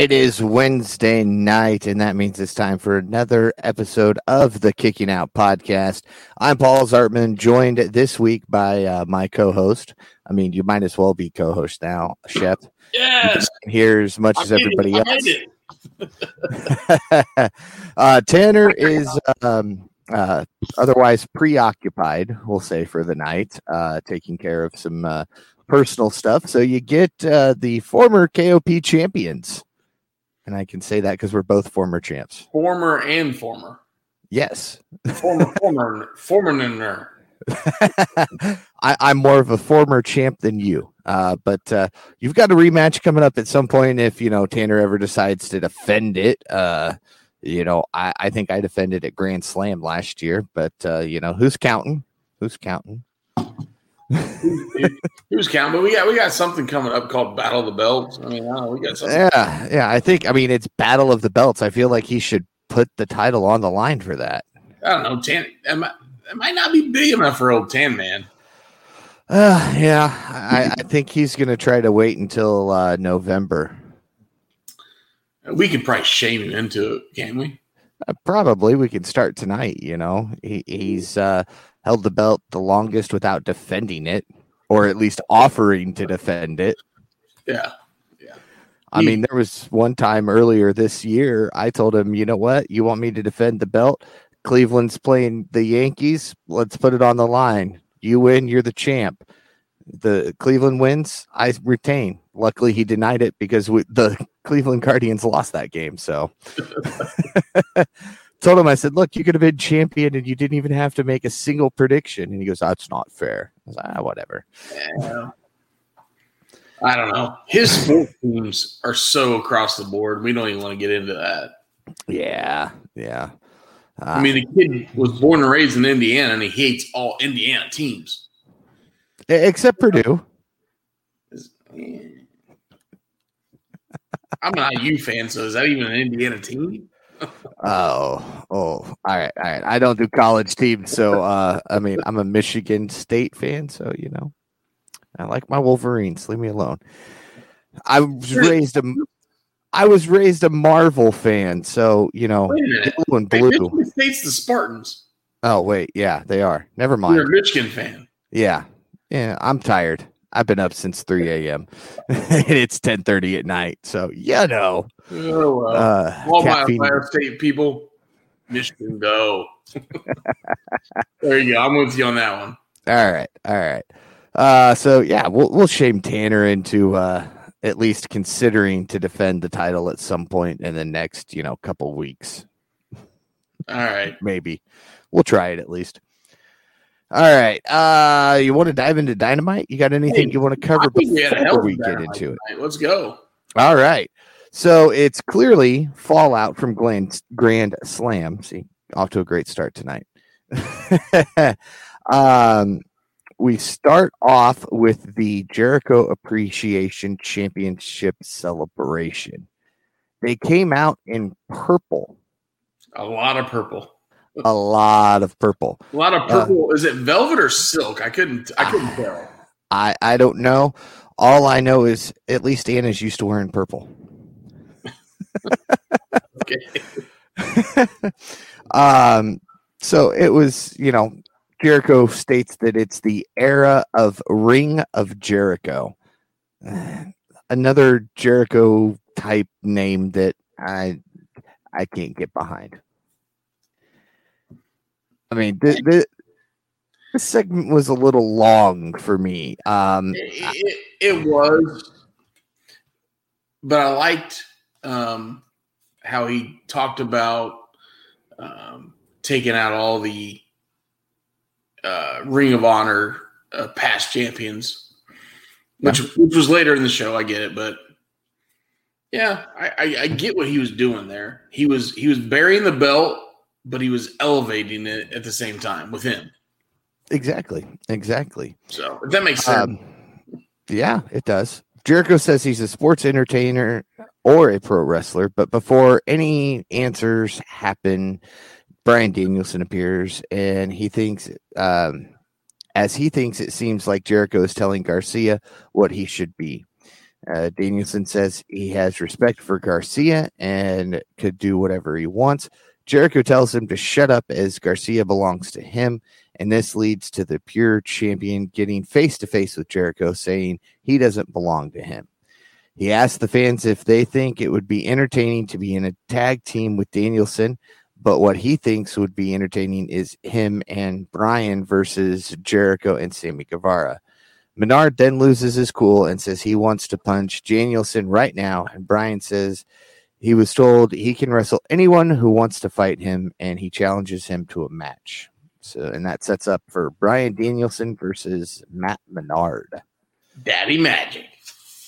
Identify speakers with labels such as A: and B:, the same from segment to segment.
A: It is Wednesday night, and that means it's time for another episode of the Kicking Out podcast. I'm Paul Zartman, joined this week by uh, my co host. I mean, you might as well be co host now, Shep.
B: Yes.
A: Here as much as everybody else. uh, Tanner is um, uh, otherwise preoccupied, we'll say, for the night, uh, taking care of some uh, personal stuff. So you get uh, the former KOP champions. And I can say that because we're both former champs.
B: Former and former.
A: Yes.
B: Former, former, former.
A: I, I'm more of a former champ than you. Uh, but uh, you've got a rematch coming up at some point if, you know, Tanner ever decides to defend it. Uh, you know, I, I think I defended at Grand Slam last year, but, uh, you know, who's counting? Who's counting?
B: Who's counting? But we got we got something coming up called Battle of the Belts. I mean, I we got something.
A: Yeah, yeah. I think I mean it's Battle of the Belts. I feel like he should put the title on the line for that.
B: I don't know. Tan, it might, it might not be big enough for old Tan Man.
A: Uh, yeah, I, I think he's going to try to wait until uh, November.
B: We could probably shame him into it, can we?
A: Uh, probably we could start tonight. You know, he, he's uh, held the belt the longest without defending it, or at least offering to defend it.
B: Yeah. Yeah.
A: I mean, there was one time earlier this year, I told him, you know what? You want me to defend the belt? Cleveland's playing the Yankees. Let's put it on the line. You win, you're the champ. The Cleveland wins, I retain. Luckily, he denied it because we, the Cleveland Guardians lost that game. So told him, I said, look, you could have been champion and you didn't even have to make a single prediction. And he goes, that's not fair. I was like, ah, whatever.
B: Yeah. I don't know. His sports teams are so across the board. We don't even want to get into that.
A: Yeah. Yeah. Uh,
B: I mean, the kid was born and raised in Indiana and he hates all Indiana teams.
A: Except Purdue.
B: I'm an IU fan, so is that even an Indiana team?
A: Oh, oh, all right, all right. I don't do college teams, so uh, I mean, I'm a Michigan State fan, so you know, I like my Wolverines. Leave me alone. I was raised a, I was raised a Marvel fan, so you know,
B: blue and blue. Hey, Michigan State's the Spartans.
A: Oh wait, yeah, they are. Never mind.
B: You're a Michigan fan.
A: Yeah, yeah. I'm tired. I've been up since 3 a.m. and it's 10:30 at night. So you know.
B: Oh, well. uh, All caffeine. my Ohio State people, Michigan go. there you go. I'm with you on that one.
A: All right, all right. Uh, so yeah, we'll we'll shame Tanner into uh, at least considering to defend the title at some point in the next, you know, couple weeks.
B: All right,
A: maybe we'll try it at least. All right. Uh, you want to dive into dynamite? You got anything hey, you want to cover before we get into
B: it? Let's go.
A: All right. So it's clearly fallout from Grand, Grand Slam. See, off to a great start tonight. um, we start off with the Jericho Appreciation Championship celebration. They came out in purple.
B: A lot of purple
A: a lot of purple.
B: A lot of purple. Uh, Is it velvet or silk? I couldn't. I couldn't tell.
A: I I don't know. All I know is at least Anna's used to wearing purple. okay. um. So it was, you know, Jericho states that it's the era of Ring of Jericho. Another Jericho type name that I I can't get behind. I mean, the, the, this segment was a little long for me. Um,
B: it, it was, but I liked um, how he talked about um, taking out all the uh, Ring of Honor uh, past champions, which which was later in the show. I get it, but yeah, I, I, I get what he was doing there. He was he was burying the belt but he was elevating it at the same time with him.
A: Exactly. Exactly.
B: So that makes sense. Um,
A: yeah, it does. Jericho says he's a sports entertainer or a pro wrestler, but before any answers happen, Bryan Danielson appears and he thinks, um, as he thinks, it seems like Jericho is telling Garcia what he should be. Uh, Danielson says he has respect for Garcia and could do whatever he wants. Jericho tells him to shut up as Garcia belongs to him. And this leads to the pure champion getting face to face with Jericho, saying he doesn't belong to him. He asks the fans if they think it would be entertaining to be in a tag team with Danielson, but what he thinks would be entertaining is him and Bryan versus Jericho and Sammy Guevara. Menard then loses his cool and says he wants to punch Danielson right now. And Bryan says he was told he can wrestle anyone who wants to fight him, and he challenges him to a match. So, and that sets up for Bryan Danielson versus Matt Menard.
B: Daddy Magic.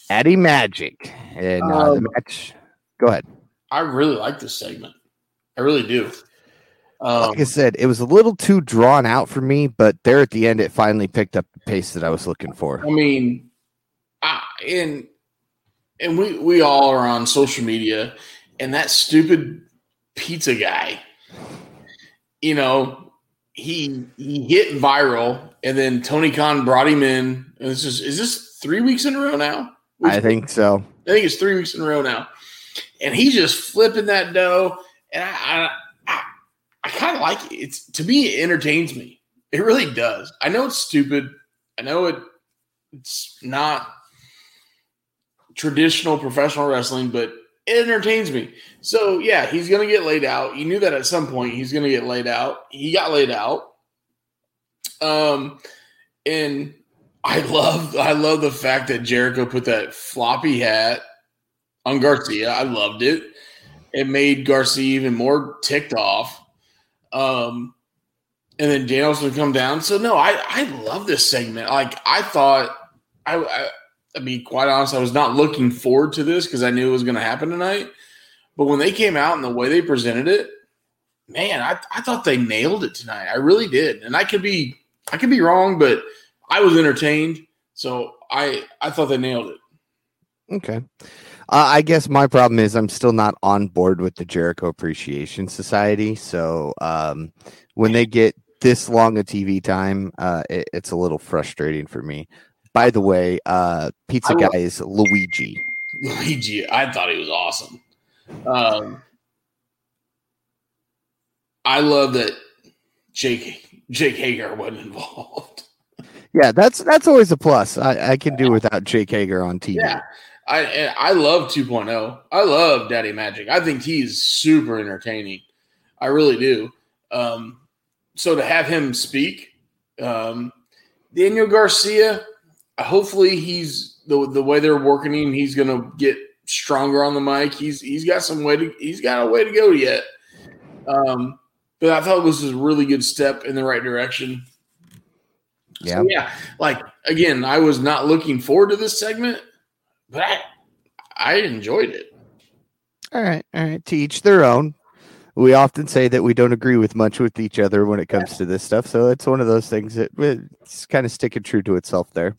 A: Daddy Magic. And uh, um, the match. Go ahead.
B: I really like this segment. I really do.
A: Um, like I said, it was a little too drawn out for me, but there at the end, it finally picked up the pace that I was looking for.
B: I mean, I, and and we we all are on social media, and that stupid pizza guy, you know, he he hit viral, and then Tony Khan brought him in. And this is is this three weeks in a row now?
A: I think so.
B: I think it's three weeks in a row now, and he's just flipping that dough. And I, I, I, I kind of like it. It's to me, it entertains me. It really does. I know it's stupid. I know it. It's not traditional professional wrestling, but it entertains me. So yeah, he's gonna get laid out. You knew that at some point he's gonna get laid out. He got laid out. Um, and I love I love the fact that Jericho put that floppy hat on Garcia. I loved it. It made Garcia even more ticked off. Um, and then Daniels would come down. So no, I I love this segment. Like I thought, I, I to be quite honest, I was not looking forward to this because I knew it was going to happen tonight. But when they came out and the way they presented it, man, I, I thought they nailed it tonight. I really did, and I could be I could be wrong, but I was entertained. So I I thought they nailed it.
A: Okay. Uh, I guess my problem is I'm still not on board with the Jericho Appreciation Society. So um, when they get this long a TV time, uh, it, it's a little frustrating for me. By the way, uh, pizza guy is Luigi.
B: Luigi, I thought he was awesome. Um, I love that Jake Jake Hager wasn't involved.
A: Yeah, that's that's always a plus. I, I can do without Jake Hager on TV.
B: Yeah, I I love 2.0. I love Daddy Magic. I think he's super entertaining. I really do. Um, so to have him speak, um, Daniel Garcia, hopefully he's the the way they're working him, he's gonna get stronger on the mic. He's he's got some way to he's got a way to go yet. Um, but I thought this was a really good step in the right direction. Yeah, so yeah. Like again, I was not looking forward to this segment, but I I enjoyed it.
A: All right, all right. To each their own. We often say that we don't agree with much with each other when it comes yeah. to this stuff, so it's one of those things that it's kind of sticking true to itself there.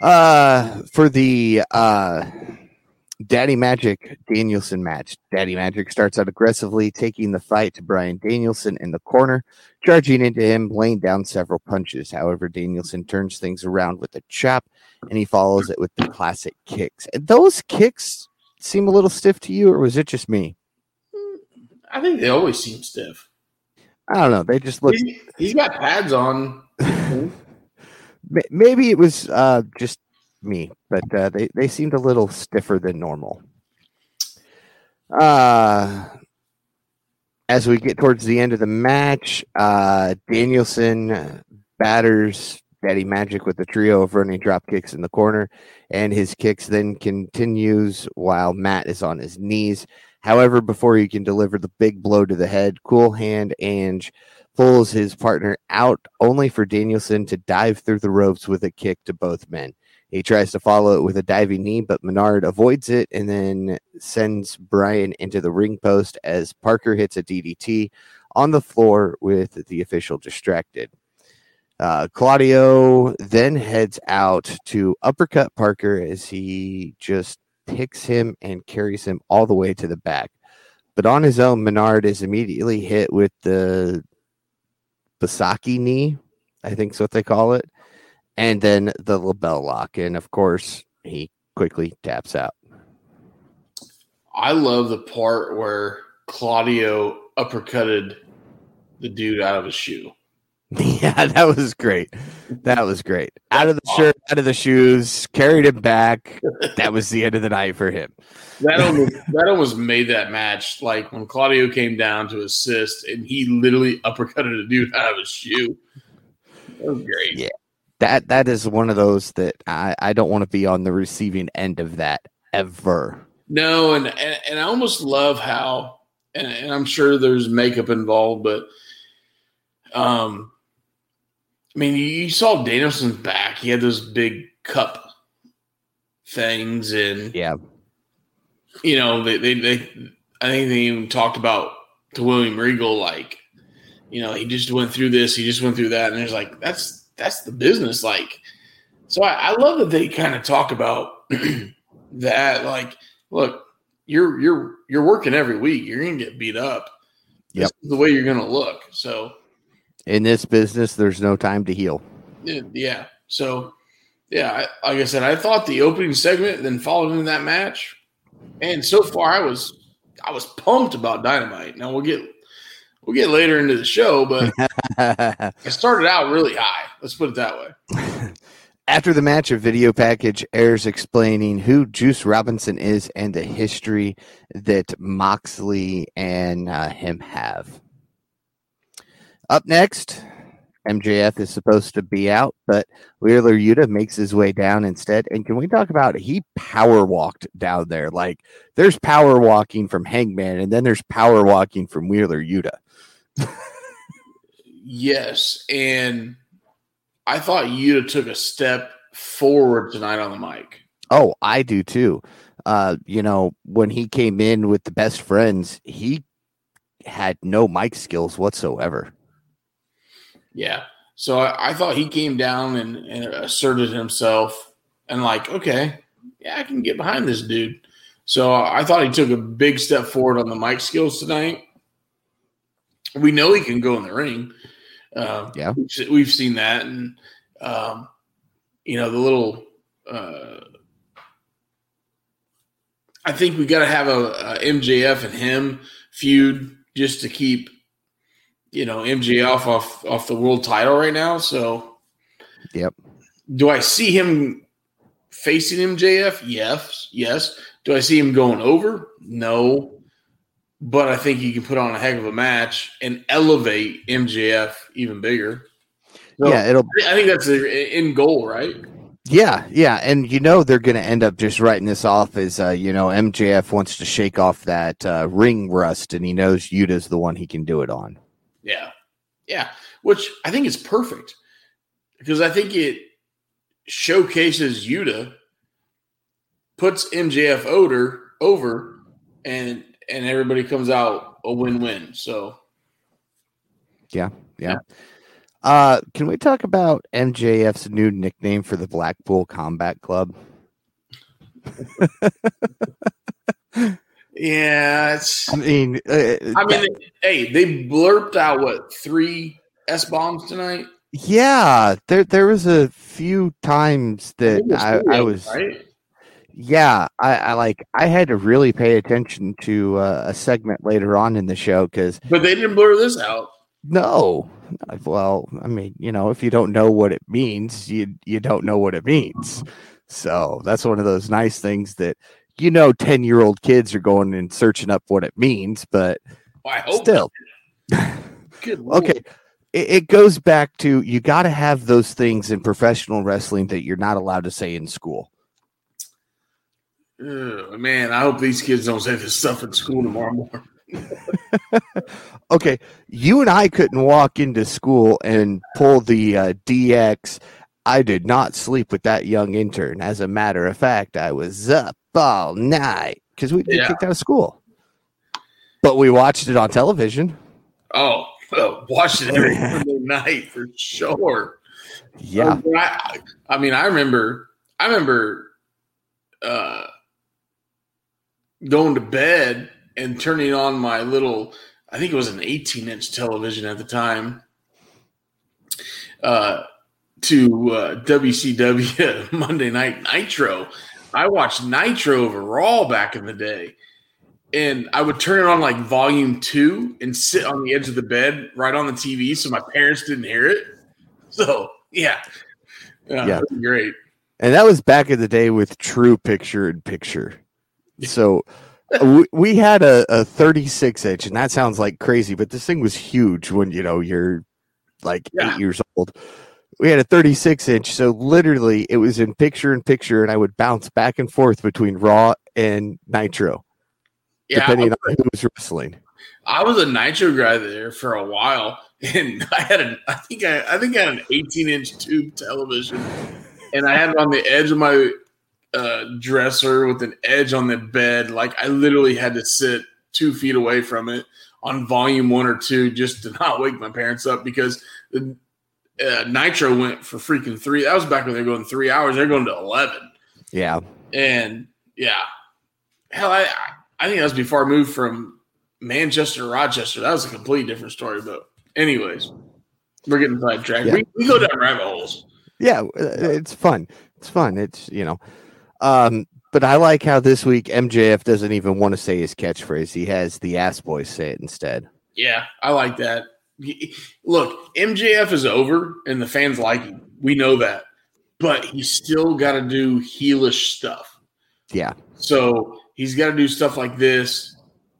A: Uh, for the uh, Daddy Magic Danielson match, Daddy Magic starts out aggressively, taking the fight to Bryan Danielson in the corner, charging into him, laying down several punches. However, Danielson turns things around with a chop, and he follows it with the classic kicks. And those kicks seem a little stiff to you, or was it just me?
B: I think they always seem stiff.
A: I don't know. They just look.
B: He's, he's got pads on.
A: Maybe it was uh, just me, but uh, they they seemed a little stiffer than normal. Uh, as we get towards the end of the match, uh, Danielson batters Daddy Magic with a trio of running drop kicks in the corner, and his kicks then continues while Matt is on his knees. However, before he can deliver the big blow to the head, Cool Hand Ange pulls his partner out, only for Danielson to dive through the ropes with a kick to both men. He tries to follow it with a diving knee, but Menard avoids it and then sends Bryan into the ring post as Parker hits a DDT on the floor with the official distracted. Uh, Claudio then heads out to uppercut Parker as he just picks him and carries him all the way to the back. But on his own, Menard is immediately hit with the Busaiku knee, I think is what they call it, and then the LeBell Lock. And of course, he quickly taps out.
B: I love the part where Claudio uppercutted the dude out of his shoe.
A: Yeah, that was great. That was great. Out of the shirt, out of the shoes, carried him back. That was the end of the night for him.
B: That almost that almost made that match like when Claudio came down to assist and he literally uppercutted a dude out of his shoe. That was great.
A: Yeah. That that is one of those that I, I don't want to be on the receiving end of that ever.
B: No, and and, and I almost love how and, and I'm sure there's makeup involved, but um I mean, you saw Danielson's back. He had those big cup things, and
A: yeah,
B: you know, they, they, they I think they even talked about to William Regal, like, you know, he just went through this, he just went through that, and it's like that's that's the business, like. So I, I love that they kind of talk about that, like, look, you're you're you're working every week, you're gonna get beat up.
A: Yep.
B: the way you're gonna look. So
A: in this business, there's no time to heal.
B: Yeah. So, yeah, I, like I said, I thought the opening segment then followed into that match, and so far I was I was pumped about Dynamite. Now we'll get we'll get later into the show, but it started out really high. Let's put it that way.
A: After the match, a video package airs explaining who Juice Robinson is and the history that Moxley and uh, him have. Up next, MJF is supposed to be out, but Wheeler Yuta makes his way down instead. And can we talk about he power walked down there? Like there's power walking from Hangman, and then there's power walking from Wheeler Yuta.
B: yes, and I thought Yuta took a step forward tonight on the mic.
A: Oh, I do too. Uh, you know, when he came in with the best friends, he had no mic skills whatsoever.
B: Yeah. So I, I thought he came down and, and, asserted himself and like, okay, yeah, I can get behind this dude. So I thought he took a big step forward on the mic skills tonight. We know he can go in the ring. Uh,
A: yeah,
B: we've, we've, seen that, and um, you know the little. Uh, I think we got to have a, a MJF and him feud just to keep you know MJF off off the world title right now. So,
A: yep.
B: Do I see him facing MJF? Yes, yes. Do I see him going over? No. But I think he can put on a heck of a match and elevate MJF even bigger.
A: So yeah, it'll.
B: I think that's the end goal, right?
A: Yeah, yeah, and you know they're going to end up just writing this off as uh, you know MJF wants to shake off that uh, ring rust, and he knows Yuta's the one he can do it on.
B: Yeah. Yeah. Which I think is perfect because I think it showcases Yuta, puts MJF odor over, and and everybody comes out a win-win. So
A: yeah, yeah. yeah. Uh, can we talk about MJF's new nickname for the Blackpool Combat Club?
B: Yeah, it's.
A: I mean, uh,
B: I mean, that, hey, they blurped out what three s bombs tonight.
A: Yeah, there there was a few times that I, I, was. Right? Yeah, I, I, like. I had to really pay attention to uh, a segment later on in the show because.
B: But they didn't blur this out.
A: No, well, I mean, you know, if you don't know what it means, you you don't know what it means. So that's one of those nice things that you know 10 year old kids are going and searching up what it means but
B: well,
A: still. Okay. It, it, goes back to you got to have those things in professional wrestling that you're not allowed to say in school.
B: Man i hope these kids don't say this stuff in school tomorrow morning.
A: Okay you and i couldn't walk into school and pull the uh, dx I did not sleep with that young intern. As a matter of fact, I was up all night because we yeah. kicked out of school. But we watched it on television.
B: Oh, watched it every night for sure.
A: Yeah.
B: I, I, mean, I remember, I remember uh, going to bed and turning on my little, I think it was an 18 inch television at the time. Uh, to uh, WCW Monday Night Nitro I watched Nitro overall back in the day, and I would turn it on like volume two and sit on the edge of the bed right on the TV so my parents didn't hear it. So yeah, yeah,
A: Yeah.
B: great.
A: And that was back in the day with true picture in picture. So we, we had a, a 36 inch, and that sounds like crazy, but this thing was huge when you know you're like
B: Yeah.
A: eight years old. We had a 36 inch, so literally it was in picture in picture, and I would bounce back and forth between Raw and Nitro,
B: Yeah,
A: depending on who was wrestling.
B: I was a Nitro guy there for a while, and I had an I think I I think I had an 18 inch tube television, and I had it on the edge of my uh, dresser with an edge on the bed. Like I literally had to sit two feet away from it on volume one or two just to not wake my parents up because the uh, Nitro went for freaking three. That was back when they were going three hours. They're going to 11.
A: Yeah,
B: And yeah, hell, I I think that was before I moved from Manchester to Rochester. That was a completely different story. But anyways, we're getting sidetracked.
A: Yeah.
B: We, we go down rabbit holes.
A: yeah, uh, it's fun. It's fun. It's you know, um, but I like how this week MJF doesn't even want to say his catchphrase. He has the ass boys say it instead.
B: Yeah, I like that. Look, MJF is over, and the fans like him. We know that, but he's still got to do heelish stuff.
A: Yeah,
B: So he's got to do stuff like this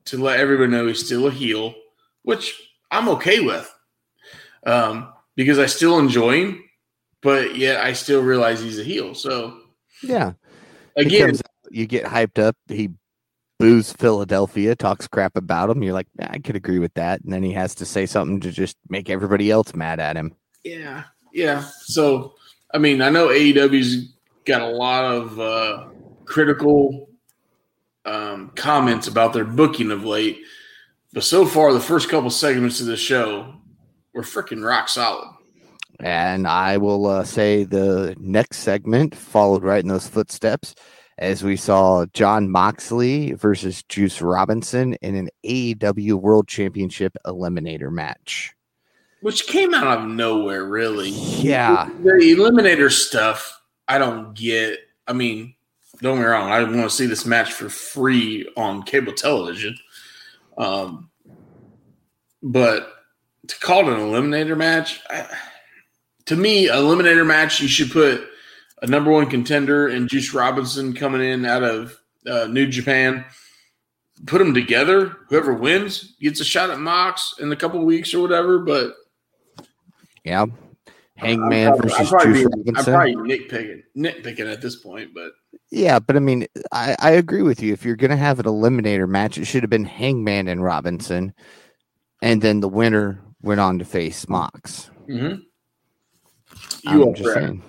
B: to let everybody know he's still a heel, which I'm okay with, um, because I still enjoy him, but yet I still realize he's a heel. So
A: yeah.
B: Again,
A: you get hyped up. He boos Philadelphia, talks crap about him. You're like, "Yeah, I could agree with that. And then he has to say something to just make everybody else mad at him.
B: yeah, yeah. So I mean, I know AEW's got a lot of uh, critical um, comments about their booking of late, but so far the first couple segments of the show were freaking rock solid.
A: And I will uh, say the next segment followed right in those footsteps as we saw Jon Moxley versus Juice Robinson in an AEW World Championship Eliminator match.
B: which came out of nowhere, really.
A: Yeah.
B: the eliminator stuff, I don't get. I mean, don't get me wrong, I want to see this match for free on cable television. Um, but to call it an eliminator match, I, to me, eliminator match, you should put a number one contender and Juice Robinson coming in out of uh, New Japan. Put them together. Whoever wins gets a shot at Mox in a couple weeks or whatever. But
A: Yeah.
B: I'm
A: Hangman
B: I'm
A: versus
B: probably
A: Juice
B: being- I'm
A: Robinson.
B: probably nitpicking, nitpicking at this point, but
A: Yeah, but I mean, I, I agree with you. If you're going to have an eliminator match, it should have been Hangman and Robinson. And then the winner went on to face Mox.
B: mhm.
A: I'm
B: you are
A: just
B: correct.
A: saying.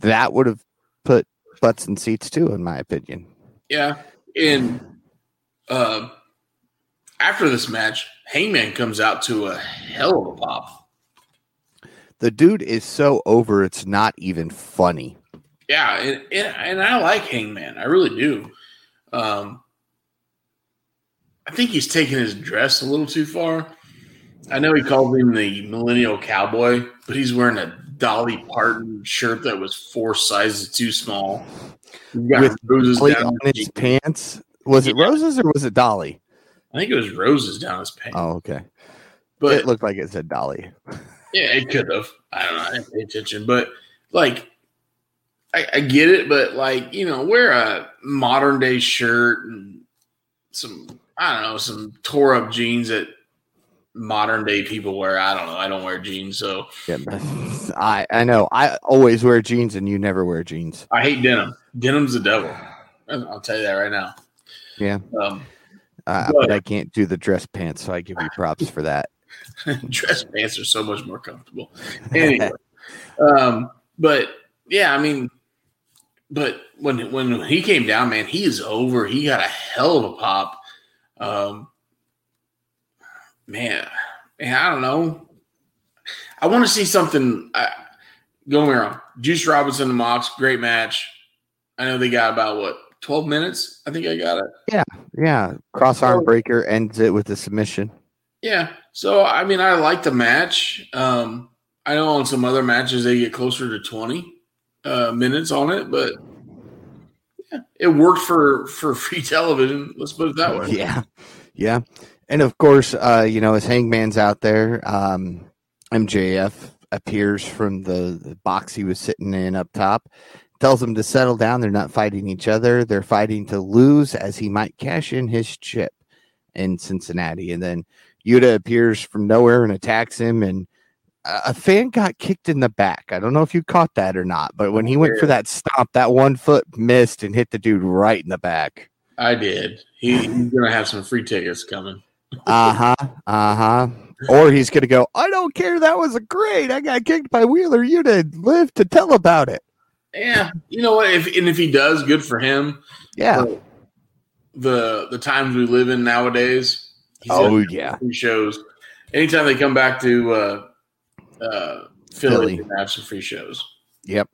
A: That would have put butts in seats too, in my opinion.
B: Yeah, and uh, after this match, Hangman comes out to a hell of a pop.
A: The dude is so over, it's not even funny.
B: Yeah, and, and, and I like Hangman. I really do. Um, I think he's taking his dress a little too far. I know he called him the millennial cowboy, but he's wearing a Dolly Parton shirt that was four sizes too small.
A: With
B: roses down
A: his pants. Was it
B: Yeah.
A: roses or was it Dolly?
B: I think it was roses down his pants.
A: Oh, okay.
B: but
A: it looked like it said Dolly.
B: Yeah, it could have. I don't know. I didn't pay attention, but like, I, I get it. But like, you know, wear a modern day shirt and some, I don't know, some tore up jeans that modern day people wear. I don't know. I don't wear jeans, so
A: Yeah, I I know. I always wear jeans, and you never wear jeans.
B: I hate denim. Denim's the devil. I'll tell you that right now.
A: Yeah.
B: Um,
A: Uh,
B: But-
A: but I can't do the dress pants, so I give you props for that.
B: dress pants are so much more comfortable. Anyway, um, but yeah, I mean, but when when he came down, man, he is over. He got a hell of a pop. Um, man, man, I don't know. I want to see something. I, going wrong. Juice Robinson and Mox, great match. I know they got about what twelve minutes. I think I got it.
A: Yeah, yeah. cross arm breaker ends it with a submission.
B: Yeah. So I mean, I like the match. Um, I know on some other matches they get closer to twenty uh, minutes on it, but yeah, It worked for for free television. Let's put it that way.
A: Yeah, yeah, and of course, uh, you know, as Hangman's out there, um, MJF appears from the, the box he was sitting in up top, tells them to settle down. They're not fighting each other; they're fighting to lose, as he might cash in his chip in Cincinnati. And then Yuta appears from nowhere and attacks him, and a fan got kicked in the back. I don't know if you caught that or not, but when he went for that stomp, that one foot missed and hit the dude right in the back.
B: I did. He, he's gonna have some free tickets coming.
A: Uh huh. Uh huh. Or he's gonna go. I don't care. That was a great. I got kicked by Wheeler. You did live to tell about it.
B: Yeah, you know what? If and if he does, good for him.
A: Yeah.
B: But the the times we live in nowadays.
A: Oh yeah.
B: free shows. Anytime they come back to uh, uh, Philly,
A: Philly.
B: they have some free shows.
A: Yep.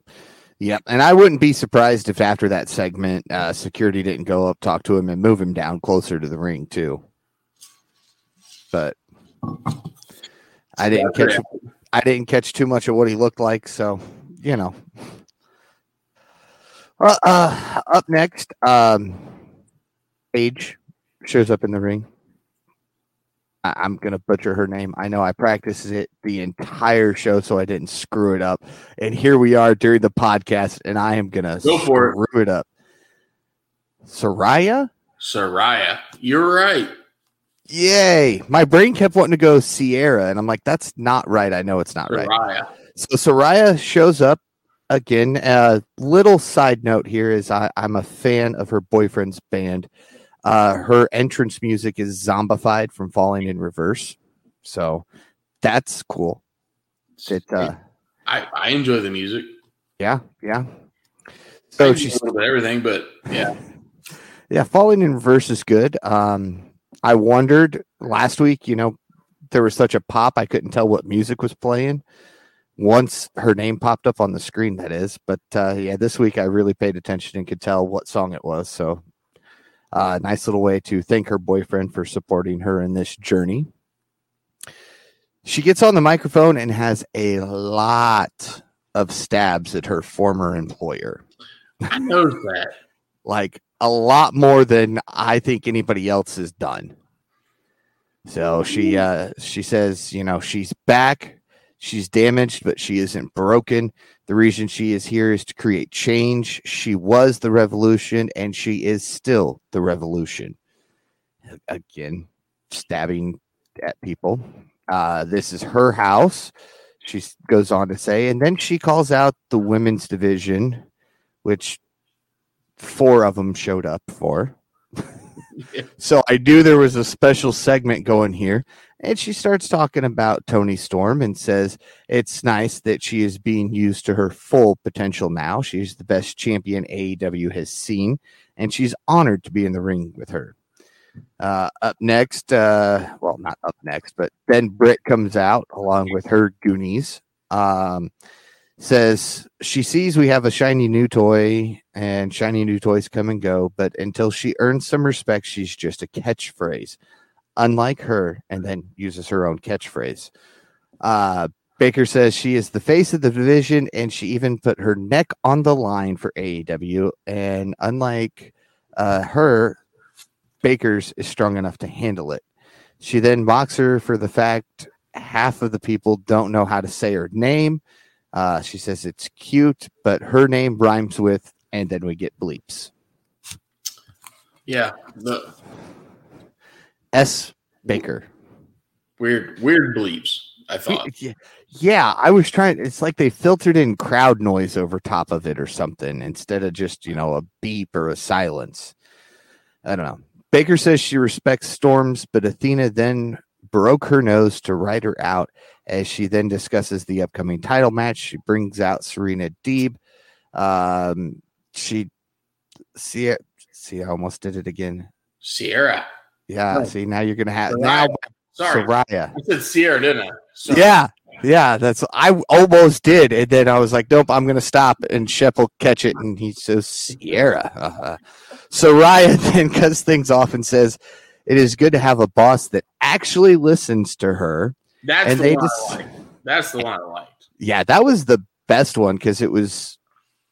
A: Yep. And I wouldn't be surprised if after that segment, uh, security didn't go up, talk to him, and move him down closer to the ring too. But I didn't catch. I didn't catch too much of what he looked like, so you know. Well, uh, up next, um, Paige shows up in the ring. I- I'm gonna butcher her name. I know I practiced it the entire show, so I didn't screw it up. And here we are during the podcast, and I am gonna
B: Go for it.
A: screw it up. Saraya,
B: Saraya, you're right.
A: Yay! My brain kept wanting to go Sierra, and I'm like, that's not right. I know it's not right. So Saraya shows up again. A little side note here is I, I'm a fan of her boyfriend's band. Uh, her entrance music is zombified from Falling in Reverse, so that's cool. It, uh,
B: I, I enjoy the music.
A: yeah, yeah. So she's
B: a little bit of everything, but yeah,
A: yeah, Falling in Reverse is good. Um, I wondered last week, you know, there was such a pop, I couldn't tell what music was playing. Once her name popped up on the screen, that is. But uh, yeah, this week I really paid attention and could tell what song it was. So, uh, nice little way to thank her boyfriend for supporting her in this journey. She gets on the microphone and has a lot of stabs at her former employer
B: I noticed that.
A: like a lot more than I think anybody else has done. So she uh she says, you know, she's back. She's damaged, but she isn't broken. The reason she is here is to create change. She was the revolution and she is still the revolution. Again, stabbing at people. Uh this is her house. She goes on to say, and then she calls out the women's division, which four of them showed up for.
B: Yeah.
A: So I knew there was a special segment going here. And she starts talking about Toni Storm and says it's nice that she is being used to her full potential now. She's the best champion AEW has seen, and she's honored to be in the ring with her. Uh, up next, uh, well, not up next, but then Britt comes out along with her Goonies. Um, says she sees we have a shiny new toy and shiny new toys come and go, but until she earns some respect, she's just a catchphrase. Unlike her, and then uses her own catchphrase. Uh, Baker says she is the face of the division, and she even put her neck on the line for AEW. And unlike uh, her, Baker's is strong enough to handle it. She then mocks her for the fact half of the people don't know how to say her name. Uh, she says it's cute, but her name rhymes with, and then we get bleeps.
B: Yeah, the
A: S. Baker.
B: weird weird bleeps. I thought.
A: Yeah, yeah, I was trying. It's like they filtered in crowd noise over top of it or something instead of just, you know, a beep or a silence. I don't know. Baker says she respects Storms, but Athena then broke her nose to ride her out as she then discusses the upcoming title match. She brings out Serena Deeb. Um, she see it. See, I almost did it again.
B: Sierra.
A: Yeah.
B: Oh.
A: See, now you're gonna have
B: Saraya.
A: now
B: Sorry,
A: Saraya.
B: I said Sierra, didn't I? Sorry.
A: Yeah, yeah, that's I almost did, and then I was like, nope, I'm gonna stop, and Shep will catch it, and he says Sierra. Uh-huh. So Ryan then cuts things off and says, "It is good to have a boss that actually listens to her."
B: That's
A: And
B: the
A: they
B: one
A: just-
B: I liked. That's the one I liked.
A: Yeah, that was the best one because it was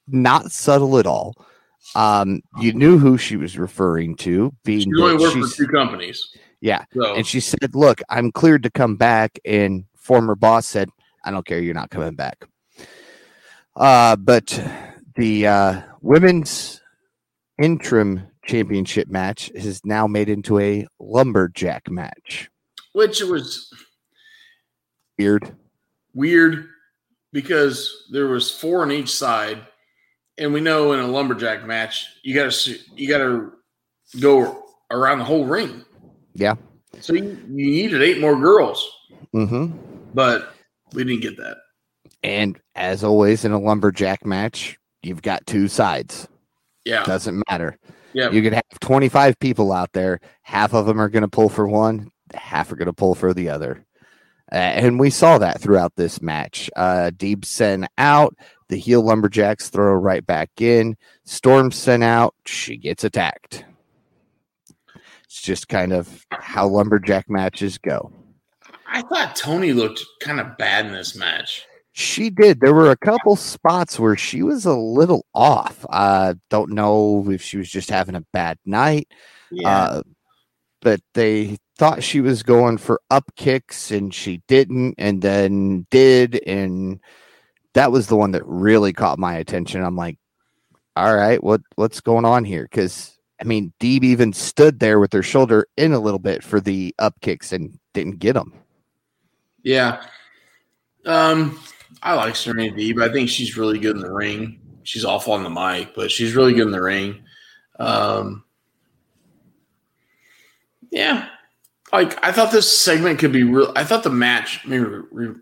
A: not subtle at all. Um, you knew who she was referring to, being
B: She only worked for two companies.
A: yeah,
B: So
A: and she said, "Look, I'm cleared to come back." And former boss said, "I don't care. You're not coming back." Uh, but the uh, women's interim championship match is now made into a lumberjack match.
B: which was
A: Weird.
B: weird because there was four on each side, and we know in a lumberjack match you got to you got to go around the whole ring.
A: Yeah.
B: So you, you needed eight more girls,
A: Mm-hmm.
B: but we didn't get that.
A: And as always in a lumberjack match, you've got two sides.
B: Yeah,
A: Doesn't matter.
B: yeah.
A: You could have 25 people out there. Half of them are going to pull for one, half are going to pull for the other. Uh, and we saw that throughout this match. Uh, Deeb sent out. The heel lumberjacks throw right back in. Storm sent out. She gets attacked. It's just kind of how lumberjack matches go.
B: I thought Toni looked kind of bad in this match.
A: She did. There were a couple spots where she was a little off. I don't know if she was just having a bad night. Uh, but they thought she was going for up kicks and she didn't, and then did. And that was the one that really caught my attention. I'm like, all right, what what's going on here? Because I mean, Deeb even stood there with her shoulder in a little bit for the up kicks and didn't get them.
B: yeah. Um, I like Serena Deeb. I think she's really good in the ring. She's awful on the mic, but she's really good in the ring. Um, yeah, like I thought this segment could be real. I thought the match. Maybe re- re-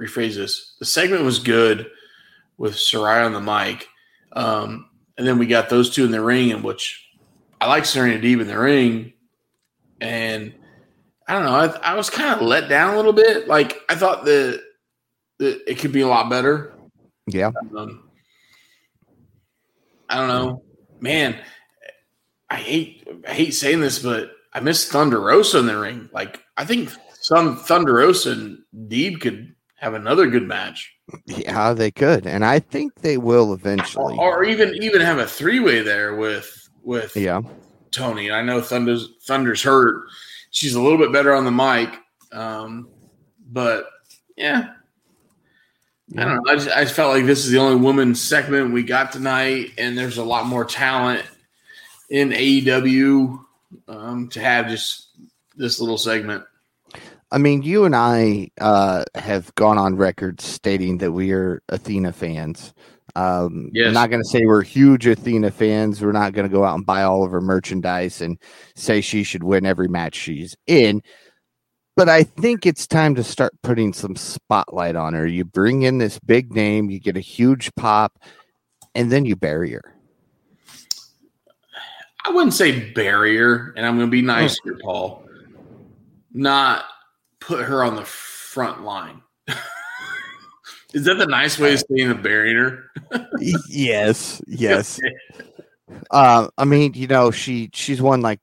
B: rephrase this. The segment was good with Saraya on the mic, um, and then we got those two in the ring, in which I like Serena Deeb in the ring, and I don't know. I, I was kind of let down a little bit. Like I thought that it could be a lot better.
A: Yeah.
B: Um, I don't know, man. I hate I hate saying this, but I miss Thunder Rosa in the ring. Like I think some Thunder Rosa and Deeb could have another good match,
A: Yeah, they could. And I think they will eventually.
B: or even even have a three way there with with
A: Yeah.
B: Toni. I know Thunder's Thunder's hurt. She's a little bit better on the mic, um, but yeah, I don't know. I just, I just felt like this is the only woman segment we got tonight, and there's a lot more talent in AEW um, to have just this little segment.
A: I mean, you and I uh, have gone on record stating that we are Athena fans. Um,
B: Yes.
A: I'm not going to say we're huge Athena fans. We're not going to go out and buy all of her merchandise and say she should win every match she's in. But I think it's time to start putting some spotlight on her. You bring in this big name, you get a huge pop, and then you bury her.
B: I wouldn't say barrier, and I'm going to be nice here, Paul. Not put her on the front line. Is that the nice way of saying a barrier?
A: yes, yes. Uh, I mean, you know, she she's won like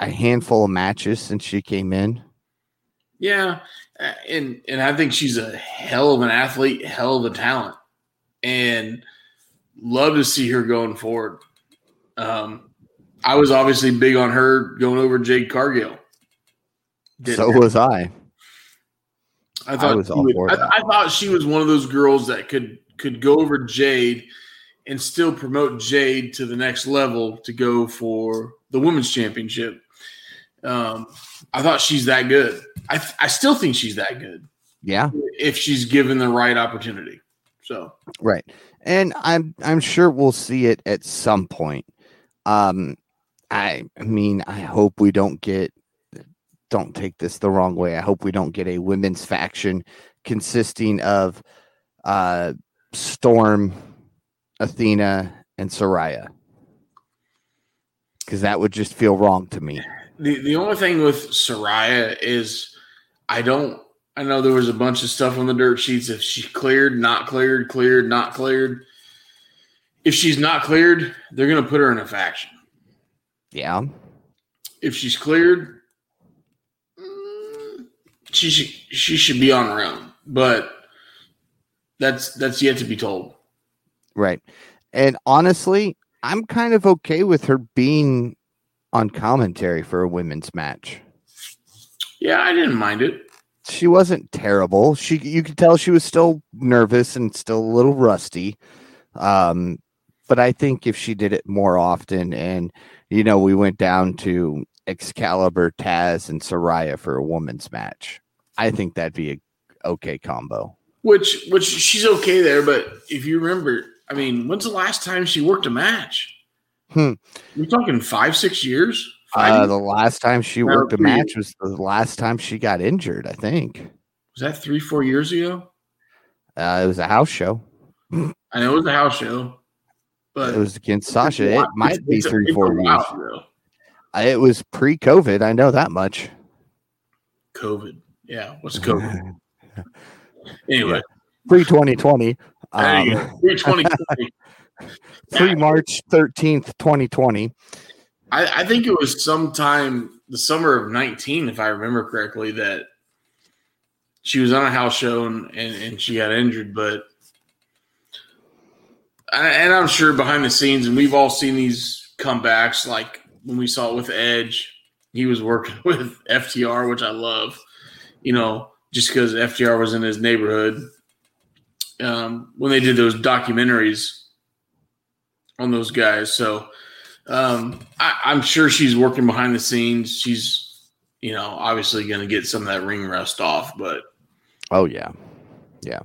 A: a handful of matches since she came in.
B: Yeah, uh, and and I think she's a hell of an athlete, hell of a talent, and love to see her going forward. Um, I was obviously big on her going over Jade Cargill. Didn't
A: so
B: happen.
A: was I.
B: I thought
A: was
B: she
A: all
B: would-
A: for
B: I,
A: that.
B: I thought she was one of those girls that could could go over Jade and still promote Jade to the next level to go for the women's championship. Um, I thought she's that good. I I still think she's that good
A: Yeah,
B: if she's given the right opportunity. So
A: right. And I'm I'm sure we'll see it at some point. Um, I mean, I hope we don't get. Don't take this the wrong way. I hope we don't get a women's faction consisting of uh, Storm, Athena, and Saraya. Because that would just feel wrong to me.
B: the the only thing with Saraya is I don't. I know there was a bunch of stuff on the dirt sheets. If she cleared, not cleared, cleared, not cleared. If she's not cleared, they're to put her in a faction.
A: Yeah.
B: If she's cleared, mm, she should she should be on her own. But that's that's yet to be told.
A: Right. And honestly, I'm kind of okay with her being on commentary for a women's match.
B: Yeah, I didn't mind it.
A: She wasn't terrible. She you could tell she was still nervous and still a little rusty. Um, but I think if she did it more often and you know, we went down to Excalibur, Taz, and Saraya for a women's match. I think that'd be a okay combo.
B: Which which she's okay there, but if you remember, I mean, when's the last time she worked a match?
A: Hmm.
B: We're talking five, six years. Five
A: Uh,
B: years?
A: the last time she
B: No,
A: worked a match was the last time she got injured. I think
B: was that three, four years ago?
A: uh, it was a house show.
B: I know it was a house show, but
A: It was against Sasha. It might be three, four years. It was pre-COVID. I know that much.
B: COVID. Yeah, what's COVID? Anyway,
A: Pre 2020.
B: there you
A: Um,
B: go. Three twenty.
A: pre March 13th, 2020.
B: I, I think it was sometime the summer of 19, if I remember correctly, that she was on a house show and, and, and she got injured. But, and I'm sure behind the scenes, and we've all seen these comebacks, like when we saw it with Edge, he was working with FTR, which I love, you know, just because FTR was in his neighborhood. Um, when they did those documentaries on those guys. So, um, I, I'm sure she's working behind the scenes. She's, you know, obviously going to get some of that ring rust off, but
A: Oh, yeah. Yeah.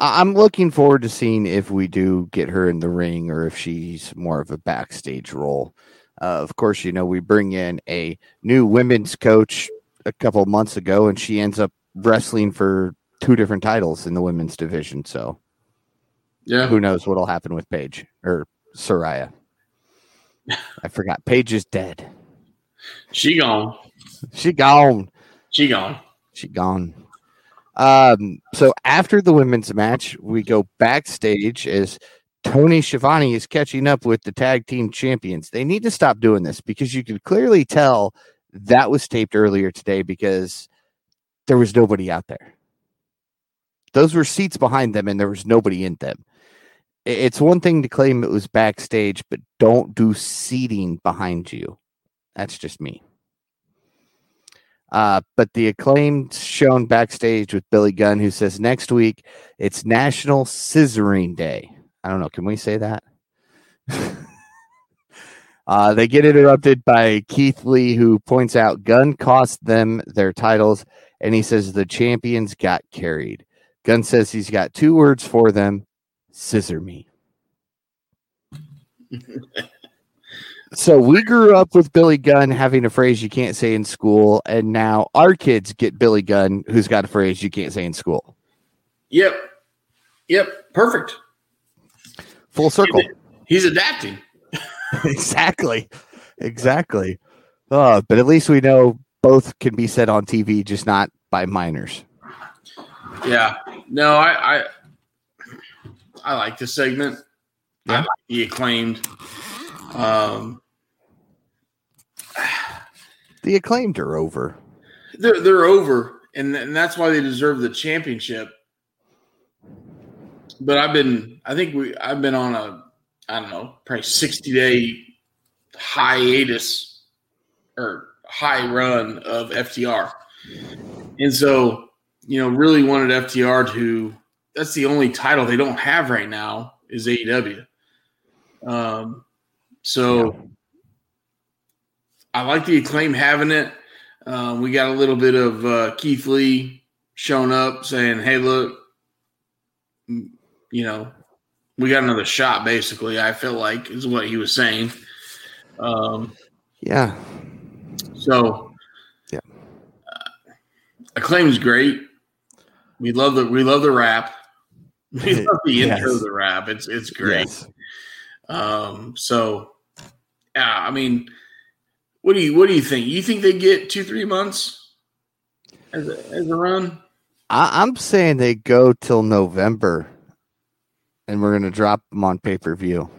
A: I'm looking forward to seeing if we do get her in the ring or if she's more of a backstage role. Uh, of course, you know, we bring in a new women's coach a couple months ago, and she ends up wrestling for two different titles in the women's division. So
B: yeah,
A: who knows what'll happen with Paige or Saraya. I forgot. Paige is dead.
B: she gone.
A: She gone.
B: She gone.
A: She gone. Um, so after the women's match, we go backstage as Tony Schiavone is catching up with the tag team champions. They need to stop doing this because you could clearly tell that was taped earlier today because there was nobody out there. Those were seats behind them and there was nobody in them. It's one thing to claim it was backstage, but don't do seating behind you. That's just me. Uh, but the acclaimed shown backstage with Billy Gunn, who says next week it's National Scissoring Day. I don't know. Can we say that? uh, they get interrupted by Keith Lee, who points out Gunn cost them their titles, and he says the champions got carried. Gunn says he's got two words for them scissor me. So we grew up with Billy Gunn having a phrase you can't say in school, and now our kids get Billy Gunn, who's got a phrase you can't say in school.
B: Yep. Yep. Perfect.
A: Full circle.
B: He's adapting.
A: exactly. Exactly. Uh, but at least we know both can be said on TV, just not by minors.
B: Yeah. No, I I, I like this segment.
A: Yeah.
B: I like the acclaimed. Um,
A: The acclaimed are over.
B: they're they're over, and and that's why they deserve the championship. But I've been, I think we, I've been on a, I don't know, probably sixty day hiatus or high run of FTR, and so you know, really wanted FTR to. That's the only title they don't have right now is AEW. Um, so I like the acclaim having it. Um, we got a little bit of uh, Keith Lee showing up saying, "Hey, look, you know, we got another shot." Basically, I feel like is what he was saying. Um,
A: Yeah.
B: so,
A: Yeah.
B: uh, acclaim is great. We love the we love the rap. We love the intro
A: Yes.
B: of the rap. It's it's great.
A: Yes.
B: Um, so yeah, I mean, what do you what do you think? You think they get two three months as a, as a run?
A: I, I'm saying they go till November, and we're gonna drop them on pay per view.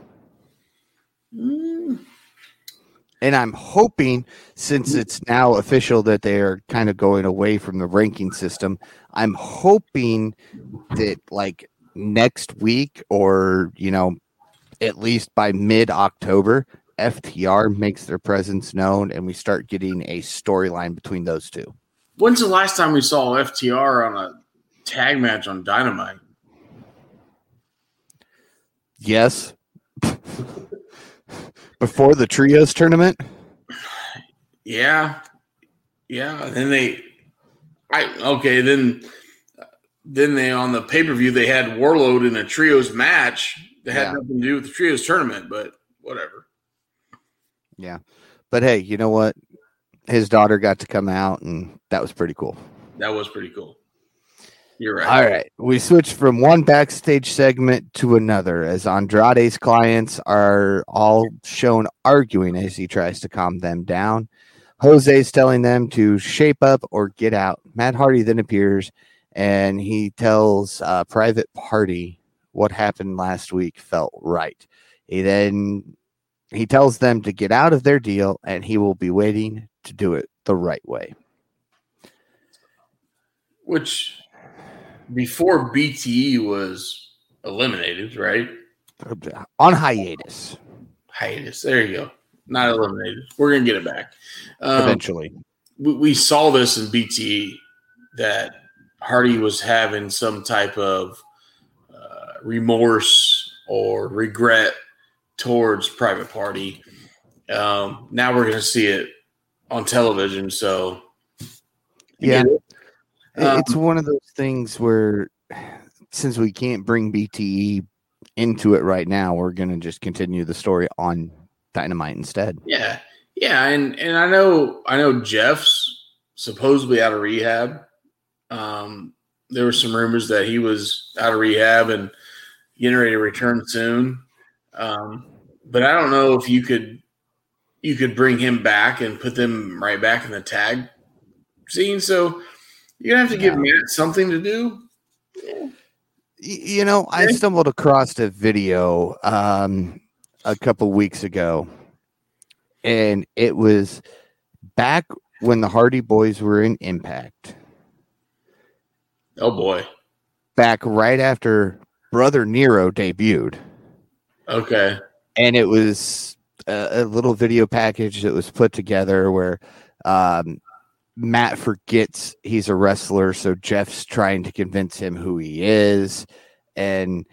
B: Mm,
A: And I'm hoping, since it's now official that they are kind of going away from the ranking system, I'm hoping that like next week or you know at least by mid October, FTR makes their presence known and we start getting a storyline between those two.
B: When's the last time we saw FTR on a tag match on Dynamite?
A: Yes. Before the trios tournament?
B: Yeah. Yeah. And then they I okay, then then they on the pay-per-view they had Wardlow in a trios match that had
A: Yeah.
B: nothing to do with the trios tournament, but whatever.
A: Yeah. But hey, you know what? His daughter got to come out and that was pretty cool.
B: That was pretty cool. You're right.
A: All right. We switched from one backstage segment to another as Andrade's clients are all shown arguing as he tries to calm them down. Jose's telling them to shape up or get out. Matt Hardy then appears and he tells uh, Private Party what happened last week felt right. He then he tells them to get out of their deal and he will be waiting to do it the right way.
B: Which before BTE was eliminated, right?
A: On hiatus
B: Hiatus. There you go. Not eliminated. We're gonna get it back. Um,
A: eventually.
B: we, we saw this in BTE that Hardy was having some type of uh, remorse or regret towards Private Party. Um, now we're going to see it on television. So,
A: Yeah.
B: It- Um,
A: it's one of those things where since we can't bring BTE into it right now, we're gonna just continue the story on Dynamite instead.
B: yeah, yeah, and and I know I know Jeff's supposedly out of rehab. Um, there were some rumors that he was out of rehab and getting ready to return soon. Um, but I don't know if you could you could bring him back and put them right back in the tag scene. So you're gonna have to give
A: Yeah.
B: Matt something to do.
A: You know, I stumbled across a video um, a couple weeks ago, and it was back when the Hardy Boys were in Impact.
B: Oh boy.
A: Back right after Brother Nero debuted.
B: Okay.
A: and it was a, a little video package that was put together where um, Matt forgets he's a wrestler, so Jeff's trying to convince him who he is, and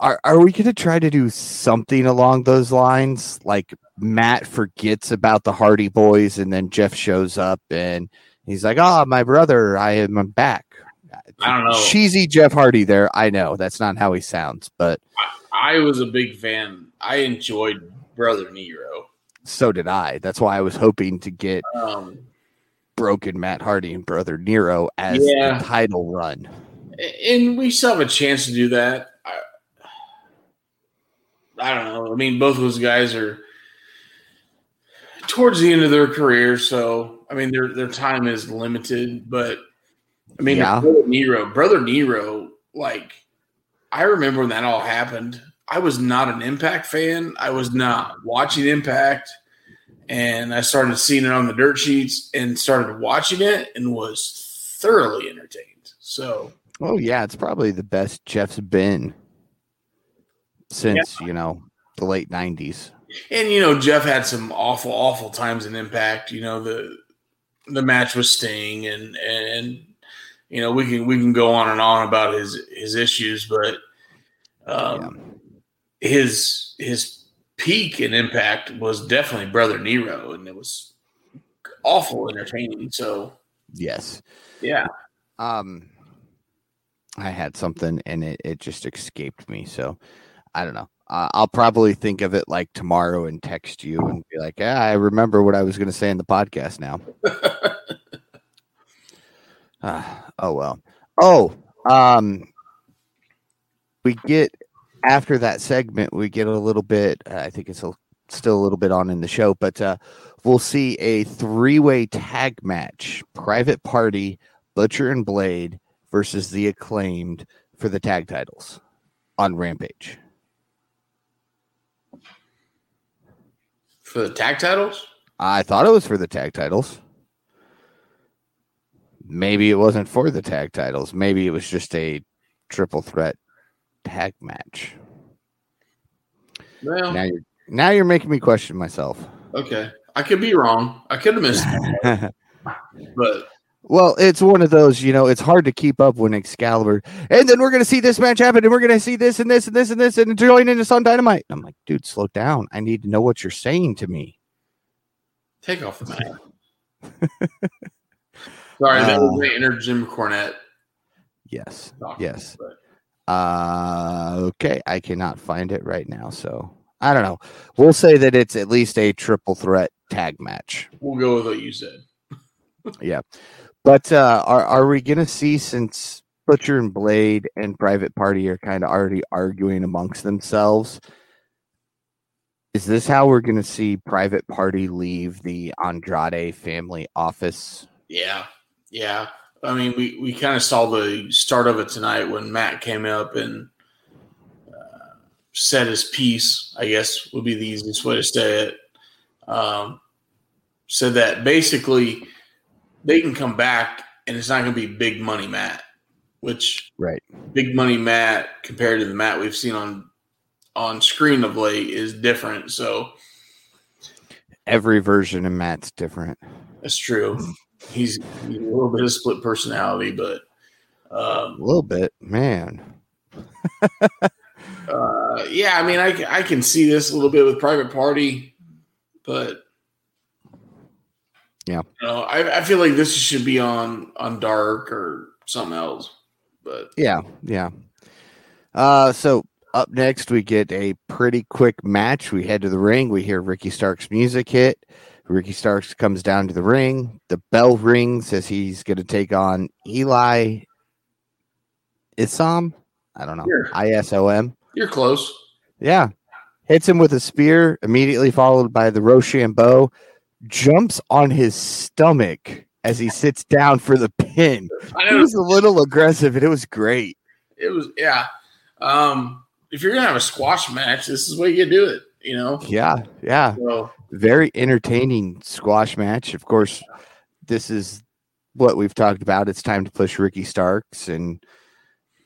A: are are we going to try to do something along those lines? Like Matt forgets about the Hardy Boys, and then Jeff shows up and he's like, "Oh, my brother, I am back."
B: I don't know.
A: Cheesy Jeff Hardy there. I know that's not how he sounds, but
B: I was a big fan. I enjoyed Brother Nero.
A: so did I. That's why I was hoping to get
B: Um,
A: broken Matt Hardy and brother Nero as
B: Yeah.
A: the title run.
B: and we still have a chance to do that. I, I don't know. I mean, both of those guys are towards the end of their career, so I mean, their their time is limited. But I mean,
A: Yeah.
B: brother Nero, brother Nero, like I remember when that all happened. I was not an Impact fan. I was not watching Impact, and I started seeing it on the dirt sheets and started watching it and was thoroughly entertained. So.
A: Oh yeah, it's probably the best Jeff's been since you know the late nineties.
B: And you know, Jeff had some awful, awful times in Impact. You know, the the match with Sting, and and you know we can we can go on and on about his his issues, but um, his his peak and Impact was definitely Brother Nero, and it was awful entertaining. So
A: Yes.
B: yeah,
A: Um, I had something and it, it just escaped me. So I don't know. Uh, I'll probably think of it like tomorrow and text you and be like, yeah, I remember what I was going to say in the podcast now. Ah, oh well. Oh, um, we get after that segment, we get a little bit. Uh, I think it's a, still a little bit on in the show, but uh, we'll see a three-way tag match: Private Party, Butcher and Blade versus the Acclaimed for the tag titles on Rampage.
B: for the tag titles.
A: I thought it was for the tag titles. Maybe it wasn't for the tag titles. Maybe it was just a triple threat tag match.
B: Well,
A: Now you're now you're making me question myself.
B: okay. I could be wrong. I could have missed it, but
A: Well, it's one of those, you know, it's hard to keep up when Excalibur, and then we're going to see this match happen, and we're going to see this and this and this and this, and join into on Dynamite. And I'm like, dude, slow down. I need to know what you're saying to me.
B: take off the mask. Sorry, that
A: Uh,
B: was my inner Jim Cornette.
A: Yes. Yes.
B: but
A: Uh, okay. I cannot find it right now. So I don't know. We'll say that it's at least a triple threat tag match.
B: We'll go with what you said.
A: Yeah. But uh, are, are we going to see since Butcher and Blade and Private Party are kind of already arguing amongst themselves? Is this how we're going to see Private Party leave the Andrade family office?
B: Yeah, yeah. I mean, we, we kind of saw the start of it tonight when Matt came up and uh, said his piece. I guess would be the easiest way to say it. Um, said that basically they can come back and it's not going to be big money Matt, which
A: Right.
B: big money Matt compared to the Matt we've seen on on screen of late is different. So
A: Every version of Matt's different.
B: that's true. He's, he's a little bit of split personality, but um,
A: A little bit, man.
B: Uh, yeah, I mean, I, I can see this a little bit with Private Party, but
A: Yeah.
B: you know, I, I feel like this should be on on Dark or something else. But
A: Yeah, yeah. Uh, so up next, we get a pretty quick match. We head to the ring. We hear Ricky Starks' music hit. Ricky Starks comes down to the ring. The bell rings as he's going to take on Eli Isom. I don't know. I S O M.
B: you're close.
A: Yeah. Hits him with a spear, immediately followed by the Roshambo. Jumps on his stomach as he sits down for the pin.
B: I
A: It was a little aggressive, and it was great.
B: it was yeah. Um, if you're gonna have a squash match, this is the way you do it. You know.
A: Yeah, yeah.
B: So
A: very entertaining squash match. Of course, this is what we've talked about. It's time to push Ricky Starks, and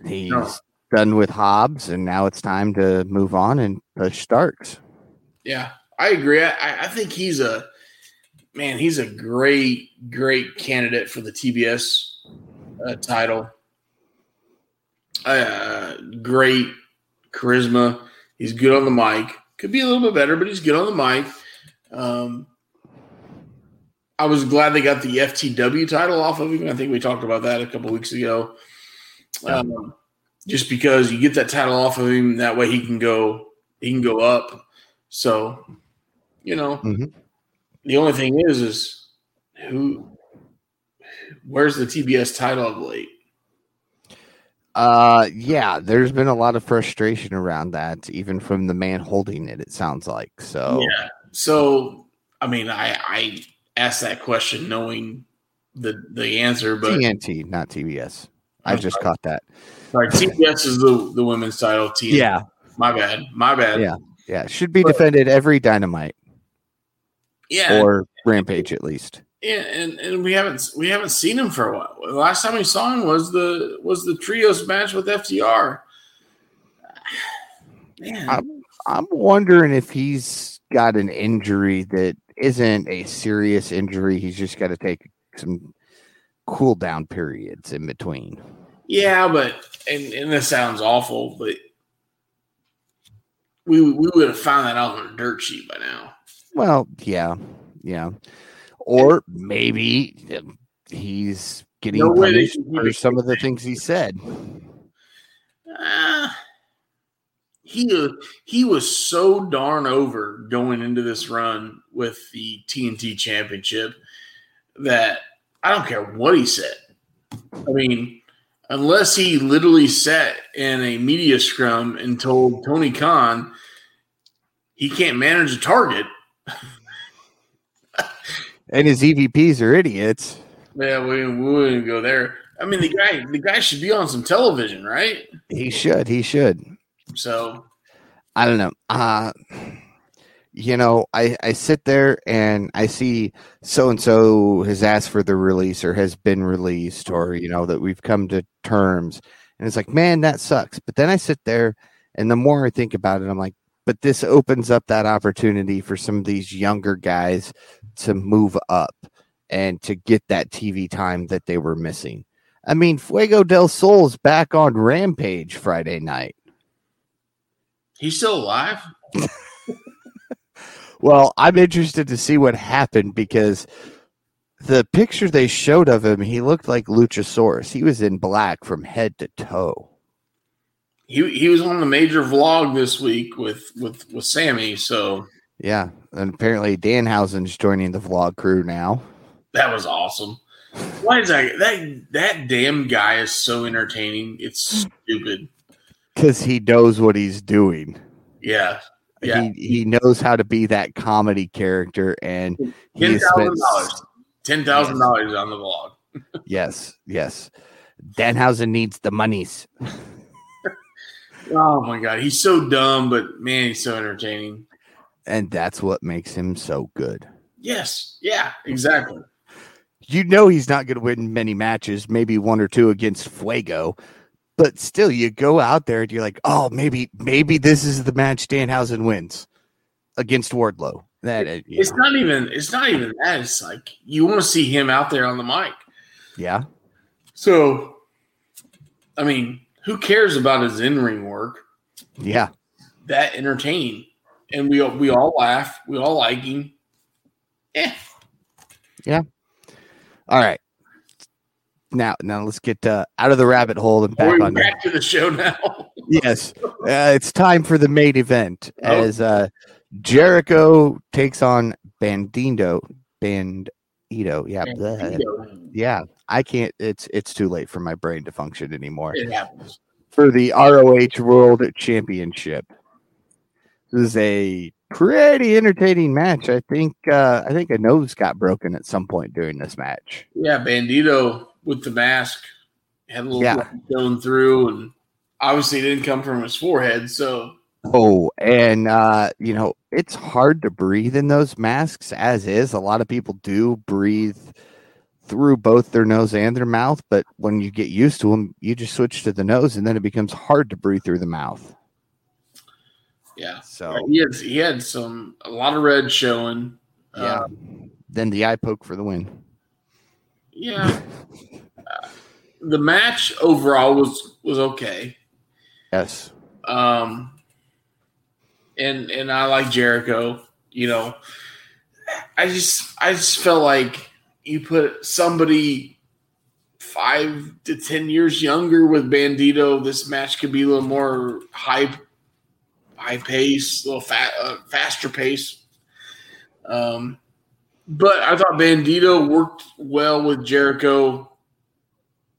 A: he's
B: No.
A: done with Hobbs, and now it's time to move on and push Starks.
B: yeah, I agree. I, I think he's a man. He's a great, great candidate for the TBS uh, title. Uh, great charisma. He's good on the mic. Could be a little bit better, but he's good on the mic. Um, I was glad they got the FTW title off of him. I think we talked about that a couple weeks ago. Um, just because you get that title off of him, that way he can go he can go up. So, you know,
A: Mhm.
B: the only thing is, is who, where's the TBS title of late?
A: Uh, yeah, there's been a lot of frustration around that, even from the man holding it. It sounds like so.
B: Yeah. So, I mean, I I asked that question knowing the the answer, but
A: TNT, not TBS. I
B: I'm
A: just
B: sorry.
A: caught that.
B: Sorry, TBS is the the women's title. TNT.
A: Yeah,
B: my bad, my bad.
A: Yeah. yeah, should be
B: But-
A: defended every Dynamite
B: yeah,
A: or Rampage at least.
B: yeah, and, and we haven't we haven't seen him for a while. The last time we saw him was the was the trios match with FTR. Man,
A: I'm I'm wondering if he's got an injury that isn't a serious injury. He's just got to take some cool down periods in between.
B: yeah, but and and this sounds awful, but we we would have found that out on a dirt sheet by now.
A: Well, yeah, yeah. Or maybe um, he's getting
B: No
A: punished for some of the things he said.
B: Uh, he he was so darn over going into this run with the TNT Championship that I don't care what he said. I mean, unless he literally sat in a media scrum and told Tony Khan he can't manage a target.
A: And his EVPs are idiots.
B: Yeah, we, we wouldn't go there. I mean, the guy the guy should be on some television, right?
A: He should. He should.
B: So
A: I don't know. Uh you know, I I sit there and I see so and so has asked for the release or has been released or you know that we've come to terms and it's like, man, that sucks. But then I sit there and the more I think about it, I'm like, but this opens up that opportunity for some of these younger guys to move up and to get that TV time that they were missing. I mean, Fuego del Sol's back on Rampage Friday night.
B: He's still alive.
A: well, I'm interested to see what happened because the picture they showed of him, he looked like Luchasaurus. He was in black from head to toe.
B: He he was on the major vlog this week with with with Sammy. So
A: yeah, and apparently Danhausen's joining the vlog crew now.
B: That was awesome. Why is that? That that damn guy is so entertaining. It's stupid.
A: Because he knows what he's doing.
B: Yeah. Yeah.
A: He, he knows how to be that comedy character and
B: ten thousand dollars. Ten thousand dollars on the vlog.
A: yes, yes. Danhausen needs the monies.
B: oh my god, he's so dumb, but man, he's so entertaining.
A: And that's what makes him so good.
B: Yes, yeah, exactly
A: you know he's not going to win many matches, maybe one or two against Fuego. But still, you go out there and you're like, oh, maybe, maybe this is the match Danhausen wins against Wardlow. That
B: it, it's know. not even, it's not even that. It's like you want to see him out there on the mic.
A: Yeah.
B: So, I mean, who cares about his in ring work?
A: Yeah.
B: That entertaining, and we we all laugh, we all like him. Yeah.
A: Yeah. All right. Now, now let's get uh, out of the rabbit hole and back on
B: back to the show now.
A: yes, uh, it's time for the main event oh. as uh, Jericho takes on Bandito. Bandito, yeah, Bandito. yeah. I can't. It's it's too late for my brain to function anymore.
B: It happens
A: for the ROH World Championship. This is a pretty entertaining match. I think uh, I think a nose got broken at some point during this match.
B: Yeah, Bandito with the mask had a little yeah. going through, and obviously it didn't come from his forehead. So
A: oh, and uh, you know it's hard to breathe in those masks as is. A lot of people do breathe through both their nose and their mouth, but when you get used to them, you just switch to the nose, and then it becomes hard to breathe through the mouth.
B: Yeah. So he had he had some a lot of red showing.
A: Yeah. Um, then the eye poke for the win.
B: Yeah. uh, the match overall was was okay.
A: Yes.
B: Um. And and I like Jericho. You know, I just I just felt like you put somebody five to ten years younger with Bandito, this match could be a little more hype high pace, a little fa- uh, faster pace. Um, but I thought Bandito worked well with Jericho,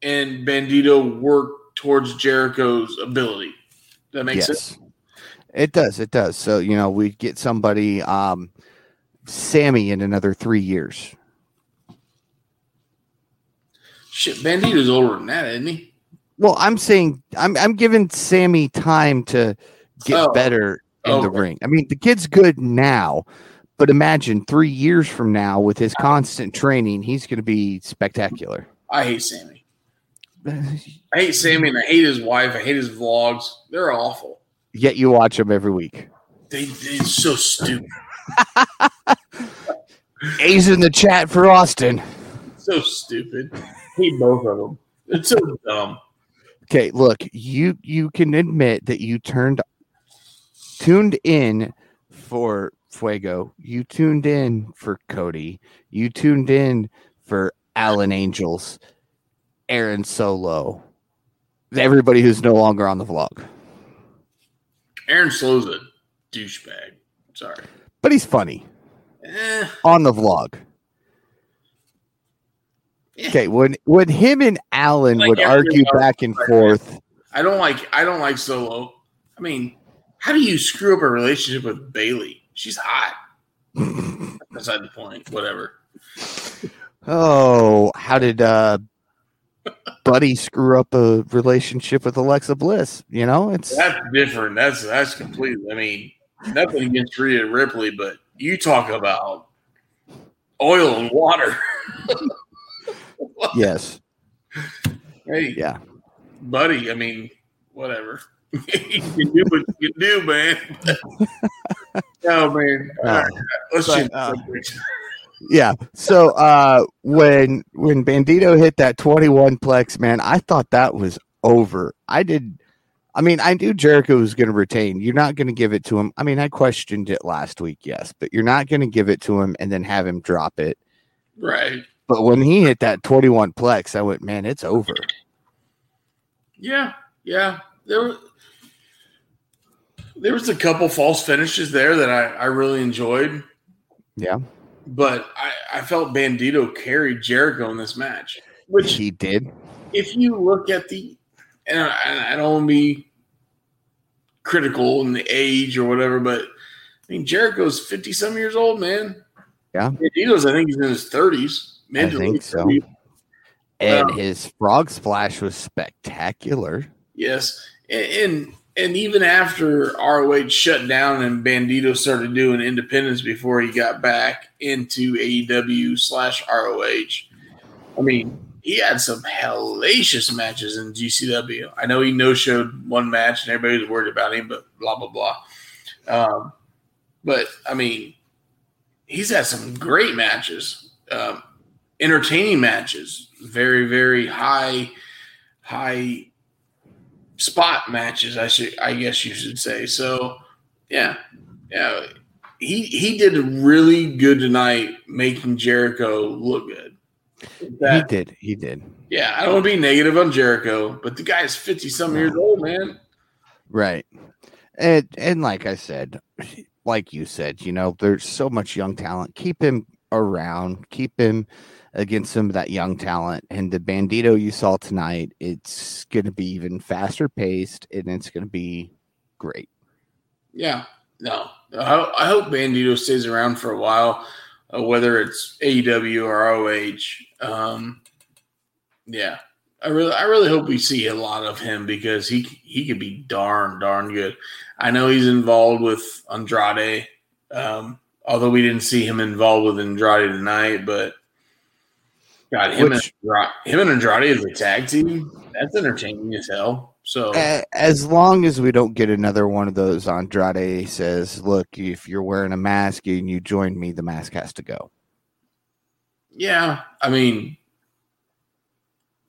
B: and Bandito worked towards Jericho's ability. That makes yes. sense?
A: It does. It does. So you know, we get somebody, um, Sammy, in another three years.
B: Shit, Bandito's older than that, isn't he?
A: Well, I'm saying I'm I'm giving Sammy time to get oh. better in okay. the ring. I mean, the kid's good now, but imagine three years from now with his constant training, he's going to be spectacular.
B: I hate Sammy. I hate Sammy and I hate his wife. I hate his vlogs. They're awful.
A: Yet you watch them every week.
B: They, they're so stupid.
A: A's in the chat for Austin.
B: So stupid. hate both of them. It's so dumb.
A: Okay, look, you you can admit that you turned tuned in for Fuego. You tuned in for Cody. You tuned in for Alan Angels, Aaron Solo, everybody who's no longer on the vlog.
B: Aaron Solo's a douchebag. Sorry.
A: But he's funny. Eh. On the vlog. Eh. Okay, when when him and Alan like would argue back and forth.
B: I don't like I don't like Solo. I mean, how do you screw up a relationship with Bayley? She's hot. Beside the point. Whatever.
A: Oh, how did uh Buddy screw up a relationship with Alexa Bliss? You know, it's
B: that's different. That's that's completely. I mean, nothing against Rhea Ripley, but you talk about oil and water.
A: yes.
B: Hey,
A: yeah,
B: buddy. I mean, whatever. You can do what you can do, man. oh man. All right. Let's
A: but, uh, yeah. So uh when when Bandito hit that 21 plex, man, I thought that was over. I did I mean, I knew Jericho was going to retain. You're not going to give it to him. I mean, I questioned it last week, yes, but you're not going to give it to him and then have him drop it.
B: Right.
A: But when he hit that 21 plex, I went, man, it's over.
B: Yeah, yeah. There was there was a couple false finishes there that I, I really enjoyed,
A: Yeah,
B: but I, I felt Bandito carried Jericho in this match. Which,
A: he did.
B: if you look at the, and I, and I don't want to be critical in the age or whatever, but I mean Jericho's fifty some years old, man.
A: Yeah.
B: Bandito's I think he's in his thirties.
A: I think so. And uh, his frog splash was spectacular.
B: Yes, and, and and even after ROH shut down and Bandito started doing independence before he got back into AEW slash ROH, I mean, he had some hellacious matches in GCW. I know he no showed one match and everybody was worried about him, but blah blah blah. Um, but I mean, he's had some great matches, um, entertaining matches, very very high high spot matches. I should, I guess you should say. So, yeah, yeah, he he did really good tonight, making Jericho look good.
A: he did. He did.
B: yeah, I don't want to be negative on Jericho, but the guy's fifty some years old, man.
A: Right. And and like I said, like you said, you know, there's so much young talent. Keep him around. Keep him against some of that young talent. And the Bandito you saw tonight, it's going to be even faster paced, and it's going to be great.
B: Yeah, no, I, hope Bandito stays around for a while, uh, whether it's AEW or ROH. Um, yeah, I really, I really hope we see a lot of him because he he could be darn darn good. I know he's involved with Andrade, um, although we didn't see him involved with Andrade tonight. But God, him
A: Which-
B: and Andra- him and Andrade as a tag team, that's entertaining as hell. So
A: As long as we don't get another one of those, Andrade says, "Look, if you're wearing a mask and you join me, the mask has to go."
B: Yeah, I mean,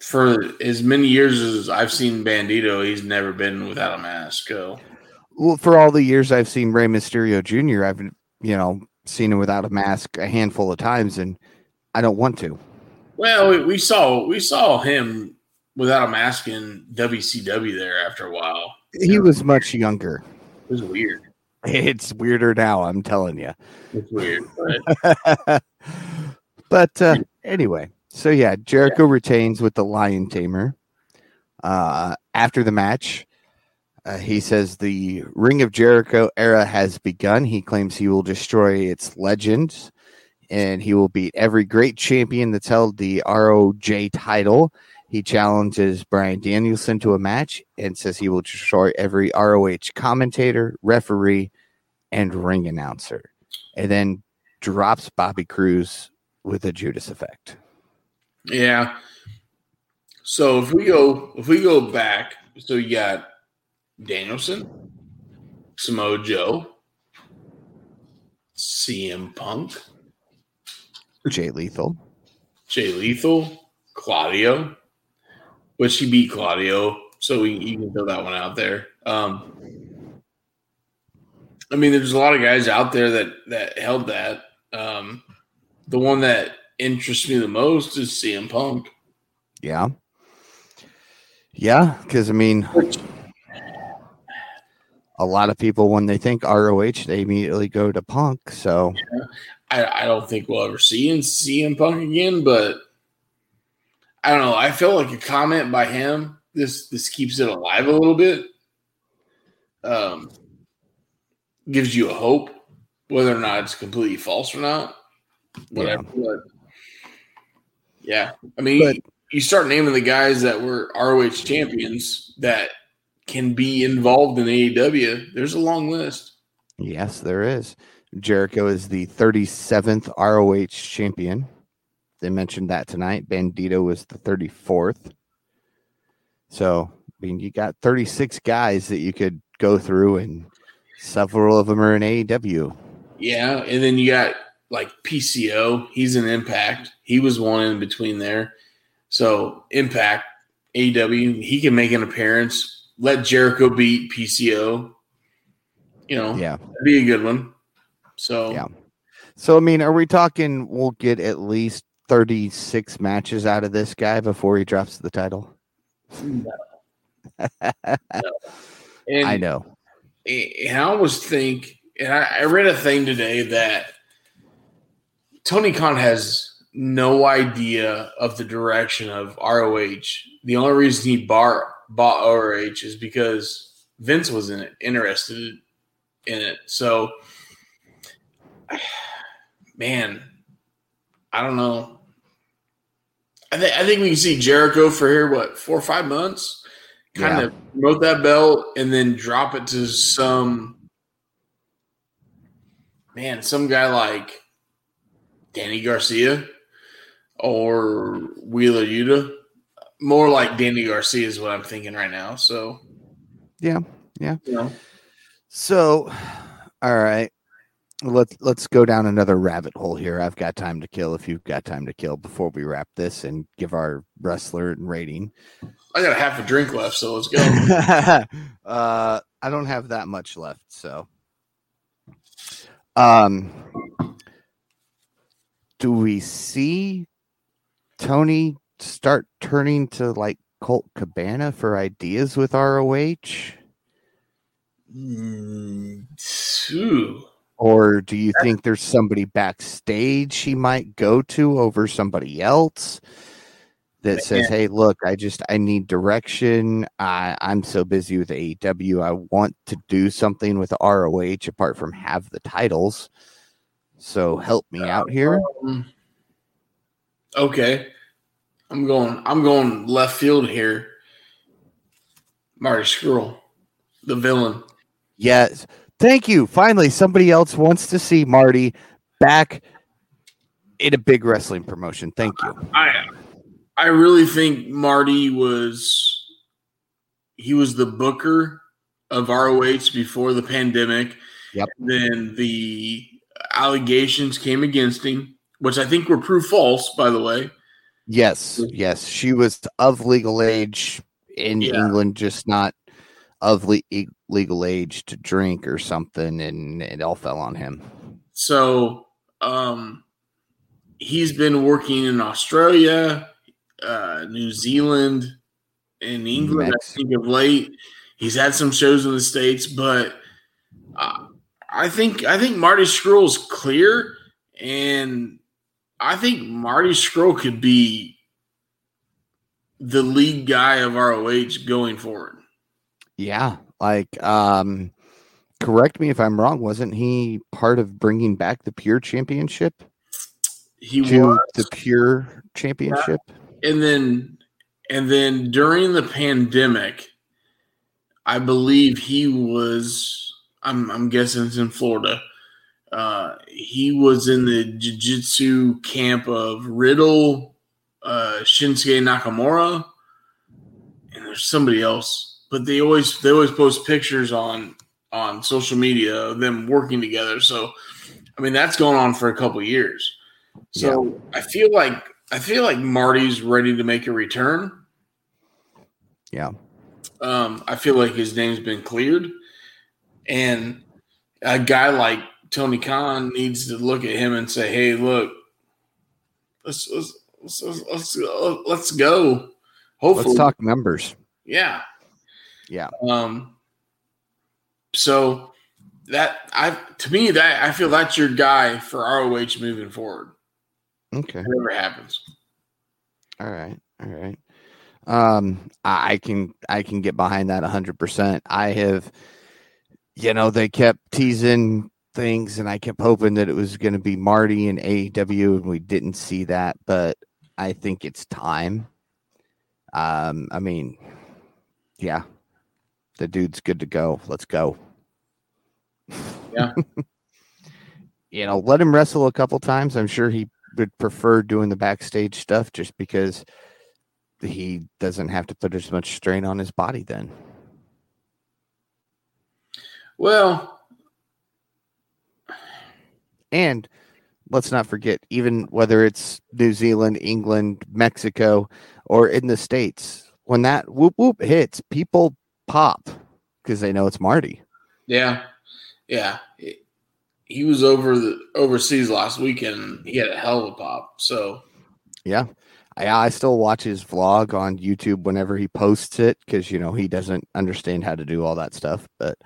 B: for as many years as I've seen Bandito, he's never been without a mask. So
A: Well, for all the years I've seen Rey Mysterio Jr., I've you know seen him without a mask a handful of times, and I don't want to.
B: Well, we, we saw we saw him without a mask in WCW there after a while.
A: He was much younger.
B: It was weird.
A: It's weirder now, I'm telling you.
B: It's weird, but
A: but uh, anyway, so yeah, Jericho retains with the Lion Tamer. Uh, after the match, uh, he says the Ring of Jericho era has begun. He claims he will destroy its legends and he will beat every great champion that's held the ROJ title. He challenges Bryan Danielson to a match and says he will destroy every ROH commentator, referee, and ring announcer. And then drops Bobby Cruise with a Judas effect.
B: yeah. So if we go if we go back, so you got Danielson, Samoa Joe, CM Punk,
A: Jay Lethal.
B: Jay Lethal, Claudio, which she beat Claudio, so we, you can throw that one out there. Um, I mean, there's a lot of guys out there that that held that. Um, the one that interests me the most is CM Punk.
A: Yeah. Yeah, because I mean, a lot of people when they think ROH, they immediately go to Punk. So
B: I, I don't think we'll ever see in CM Punk again, but I don't know. I feel like a comment by him. This this keeps it alive a little bit. Um, gives you a hope, whether or not it's completely false or not. Whatever. But yeah, I mean,
A: But-
B: you start naming the guys that were ROH champions that can be involved in AEW. There's a long list.
A: yes, there is. Jericho is the 37th ROH champion. They mentioned that tonight. Bandito was the 34th. So I mean, you got 36 guys that you could go through, and several of them are in AEW.
B: Yeah, and then you got like PCO. He's an Impact. He was one in between there. So Impact, AEW, he can make an appearance. Let Jericho beat PCO. You know,
A: Yeah.
B: that'd be a good one. So
A: Yeah. So, I mean, are we talking we'll get at least 36 matches out of this guy before he drops the title?
B: and
A: I know.
B: and I always think, and I, I read a thing today that Tony Khan has no idea of the direction of ROH. The only reason he bar, bought ROH is because Vince was in it, interested in it. So, man, I don't know. I, th- I think we can see Jericho for here, what, four or five months? Kind
A: Yeah.
B: of promote that belt and then drop it to some man, some guy like Danny Garcia or Wheeler Yuta. More like Danny Garcia is what I'm thinking right now. So
A: Yeah. Yeah.
B: you know,
A: So, all right. Let's let's go down another rabbit hole here. I've got time to kill if you've got time to kill before we wrap this and give our wrestler and rating.
B: I got a half a drink left, so let's go.
A: uh, I don't have that much left, so. Um, do we see Tony start turning to like Colt Cabana for ideas with ROH,
B: Mm.
A: Or do you think there's somebody backstage he might go to over somebody else? that says, "Hey, look, I just I need direction. I I'm so busy with AEW. I want to do something with ROH apart from have the titles. So help me out here."
B: Um, okay, I'm going. I'm going left field here. Marty Scurll, the villain.
A: Yes. Thank you. Finally, somebody else wants to see Marty back in a big wrestling promotion. Thank you.
B: I I really think Marty was he was the booker of ROH before the pandemic.
A: Yep.
B: Then the allegations came against him, which I think were proved false, by the way.
A: Yes, yes, she was of legal age in
B: Yeah.
A: England, just not of le- legal age to drink or something, and it all fell on him.
B: So um, he's been working in Australia, uh, New Zealand, and England. I think of late, he's had some shows in the states, but uh, I think I think Marty Scurll's clear, and I think Marty Scurll could be the lead guy of ROH going forward.
A: Yeah, like um, correct me if I'm wrong. Wasn't he part of bringing back the Pure Championship
B: He
A: to
B: was.
A: the Pure Championship?
B: and then and then during the pandemic i believe he was i'm, I'm guessing it's in florida uh, he was in the jiu-jitsu camp of riddle uh, shinsuke nakamura and there's somebody else but they always they always post pictures on on social media of them working together so i mean that's going on for a couple years so i feel like I feel like Marty's ready to make a return.
A: Yeah.
B: Um, I feel like his name's been cleared, and a guy like Tony Khan needs to look at him and say, "Hey, look, let's let's let's let's, let's go." Hopefully,
A: Let's talk numbers.
B: yeah,
A: Yeah.
B: Um, so that I to me that I feel that's your guy for ROH moving forward.
A: Okay.
B: Whatever happens.
A: All right. All right. Um, I can I can get behind that hundred percent. I have, you know, they kept teasing things, and I kept hoping that it was going to be Marty and AEW, and we didn't see that. But I think it's time. Um, I mean, yeah, the dude's good to go. Let's go.
B: Yeah.
A: you know, let him wrestle a couple times. I'm sure he would prefer doing the backstage stuff just because he doesn't have to put as much strain on his body then.
B: Well,
A: and let's not forget, even whether it's New Zealand, England, Mexico, or in the States, when that whoop whoop hits, people pop because they know it's Marty.
B: Yeah. Yeah. He was over the overseas last weekend. He had a hell of a pop. So,
A: yeah. I, I still watch his vlog on YouTube whenever he posts it because, you know, he doesn't understand how to do all that stuff. But,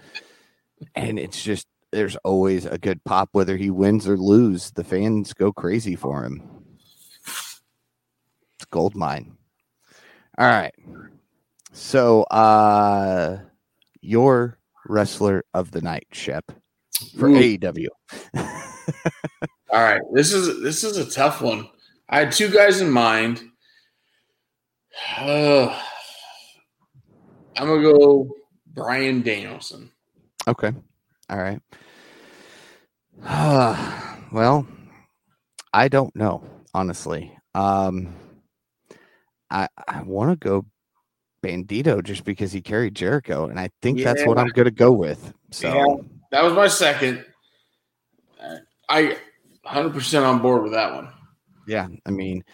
A: and it's just, there's always a good pop, whether he wins or lose. The fans go crazy for him. It's gold mine. All right. So, uh, your wrestler of the night, Shep, for Ooh. AEW.
B: All right. This is, this is a tough one. I had two guys in mind. Uh, I'm going to go Bryan Danielson.
A: Okay. All right. well, I don't know, honestly. Um, I I want to go Bandido just because he carried Jericho, and I think yeah, that's what I'm going to go with. So yeah,
B: that was my second. I 100% on board with that one.
A: Yeah, I mean,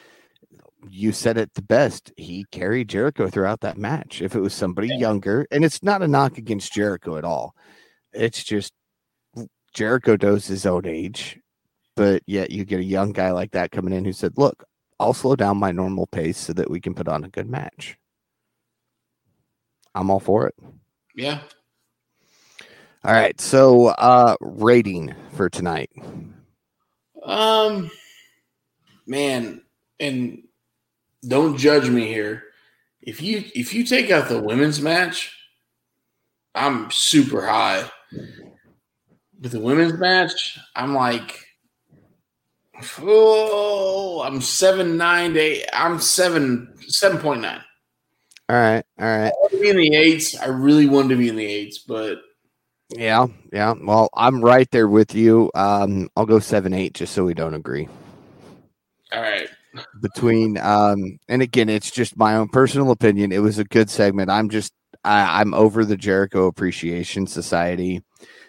A: you said it the best. He carried Jericho throughout that match. If it was somebody yeah. younger, and it's not a knock against Jericho at all, it's just Jericho knows his own age, but yet you get a young guy like that coming in who said, "Look, I'll slow down my normal pace so that we can put on a good match." I'm all for it.
B: Yeah.
A: All right. So, uh rating for tonight.
B: Um man, and don't judge me here. If you if you take out the women's match, I'm super high with the women's match, I'm like, oh, I'm seven nine to eight. I'm seven seven point nine.
A: All right, all right. I
B: be in the eights. I really wanted to be in the eights, but
A: yeah, yeah. Well, I'm right there with you. Um, I'll go seven eight just so we don't agree.
B: All right.
A: Between um, and again, it's just my own personal opinion. It was a good segment. I'm just I, I'm over the Jericho Appreciation Society.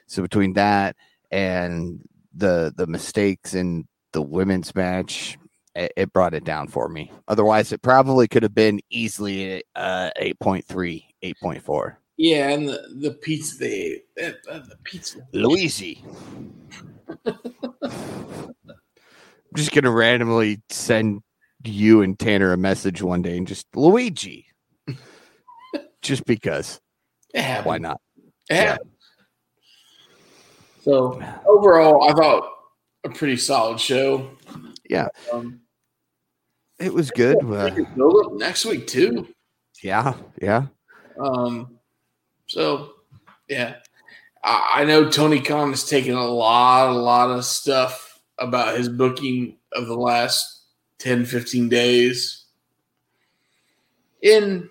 A: So between that and the the mistakes in the women's match, it, it brought it down for me. Otherwise, it probably could have been easily uh, 8.3, 8.4.
B: Yeah, and the, the pizza, the, uh, the pizza.
A: Luigi. I'm just going to randomly send you and Tanner a message one day and just Luigi. just because.
B: Yeah.
A: Why not?
B: Yeah. So overall, I thought a pretty solid show.
A: Yeah, um, it was good. Uh,
B: next week too.
A: Yeah, yeah.
B: Um, so yeah, I, I know Tony Khan has taken a lot, a lot of stuff about his booking of the last 10, 15 days. In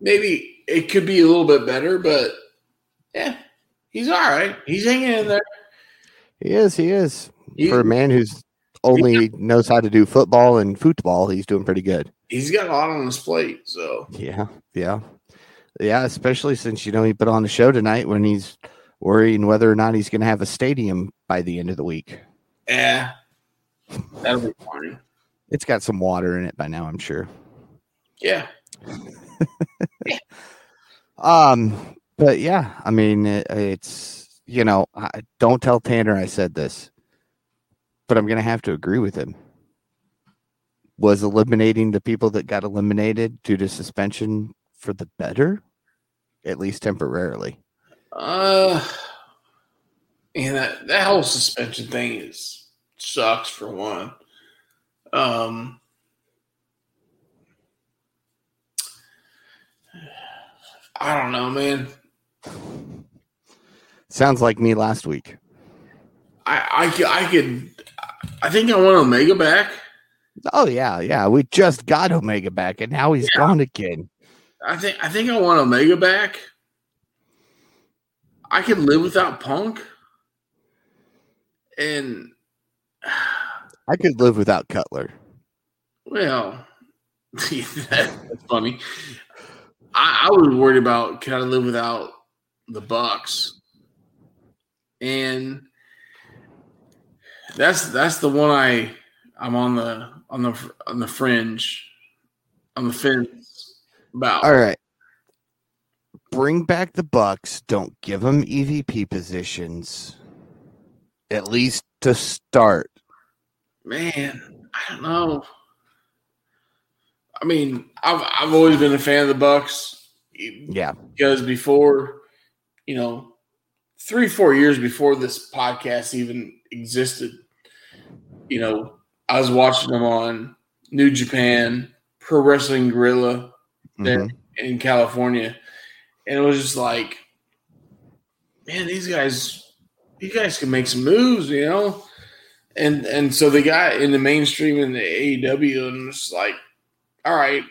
B: maybe it could be a little bit better, but yeah, he's all right. He's hanging in there.
A: He is. He is. He, For a man who's only knows how to do football and football, he's doing pretty good.
B: He's got a lot on his plate. So
A: yeah, yeah, yeah. Especially since you know he put on the show tonight when he's worrying whether or not he's going to have a stadium by the end of the week.
B: Yeah, that'll be fine.
A: It's got some water in it by now, I'm sure.
B: Yeah.
A: yeah. Um, but yeah, I mean, it, it's you know, I, don't tell Tanner I said this, but I'm gonna have to agree with him. Was eliminating the people that got eliminated due to suspension for the better, at least temporarily.
B: Uh, and that that whole suspension thing is sucks for one. Um, I don't know, man.
A: Sounds like me last week.
B: I, I, I could, I think I want Omega back.
A: Oh yeah, yeah. We just got Omega back, and now he's yeah. gone again.
B: I think I think I want Omega back. I could live without Punk, and
A: I could live without Cutler.
B: Well, That's funny. I, I was worried about can I live without the Bucks, and that's that's the one I I'm on the on the on the fringe, on the fence about.
A: All right. Bring back the Bucks. Don't give them EVP positions. At least to start.
B: Man, I don't know. I mean, I've I've always been a fan of the Bucks.
A: Yeah.
B: Because before, you know, three, four years before this podcast even existed, you know, I was watching them on New Japan, Pro Wrestling Guerrilla there mm-hmm. in California. And it was just like, man, these guys, you guys can make some moves, you know? And and so they got in the mainstream in the AEW and it's like, all right.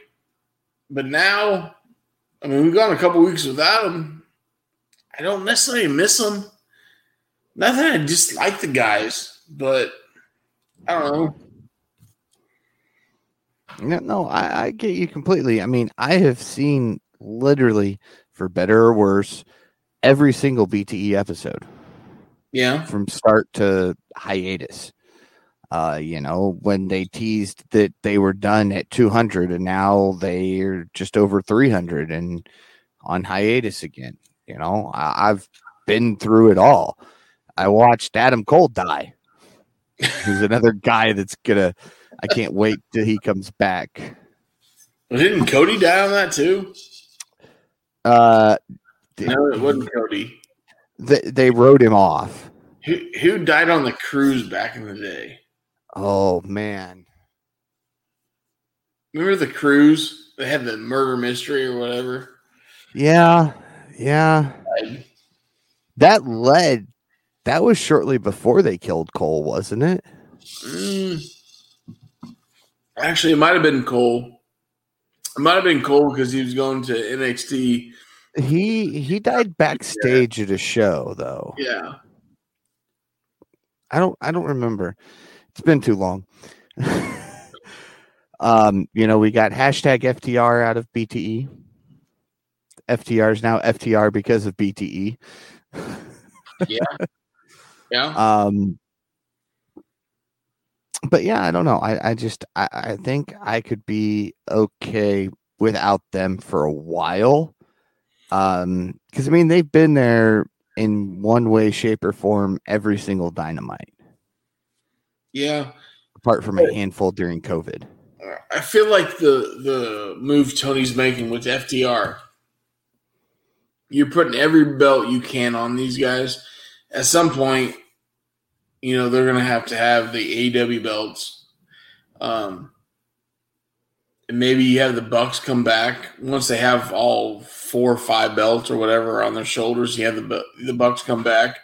B: But now, I mean, we've gone a couple weeks without them. I don't necessarily miss them. Not that I dislike the guys, but I don't know.
A: No, no, I, I get you completely. I mean, I have seen literally, for better or worse, every single BTE episode.
B: Yeah.
A: From start to hiatus. Uh, you know, when they teased that they were done at 200 and now they're just over 300 and on hiatus again. You know, I, I've been through it all. I watched Adam Cole die. Who's another guy that's gonna I can't wait till he comes back.
B: Didn't Cody die on that too?
A: Uh
B: no, it wasn't Cody.
A: They, they wrote him off.
B: Who who died on the cruise back in the day?
A: Oh man.
B: Remember the cruise? They had the murder mystery or whatever.
A: Yeah. Yeah. That led that was shortly before they killed Cole, wasn't it?
B: Mm. Actually, it might have been Cole. It might have been Cole because he was going to NXT.
A: He he died backstage yeah. at a show though.
B: Yeah.
A: I don't I don't remember. It's been too long. um, you know, we got hashtag FTR out of BTE. FTR is now FTR because of BTE.
B: yeah. Yeah.
A: Um but yeah, I don't know. I, I just I, I think I could be okay without them for a while. Um, because I mean they've been there in one way, shape, or form every single dynamite.
B: Yeah.
A: Apart from a handful during COVID.
B: I feel like the the move Tony's making with FTR. you're putting every belt you can on these guys. At some point, you know they're gonna have to have the AEW belts. Um, and maybe you have the Bucks come back once they have all four or five belts or whatever on their shoulders. You have the the Bucks come back,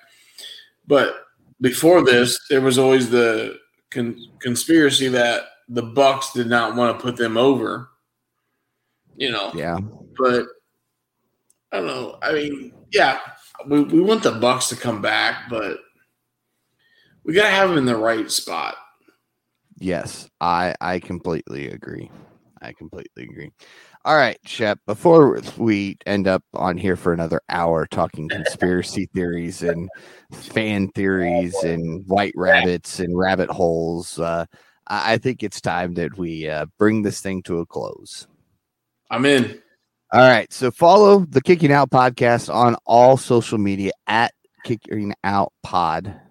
B: but before this, there was always the con- conspiracy that the Bucks did not want to put them over. You know,
A: yeah.
B: But I don't know. I mean, yeah, we, we want the Bucks to come back, but we gotta have them in the right spot.
A: Yes, I I completely agree. I completely agree. All right, Shep, before we end up on here for another hour talking conspiracy theories and fan theories and white rabbits and rabbit holes, uh, I think it's time that we uh, bring this thing to a close.
B: I'm in.
A: All right. So follow the Kicking Out podcast on all social media at Kicking Out Pod.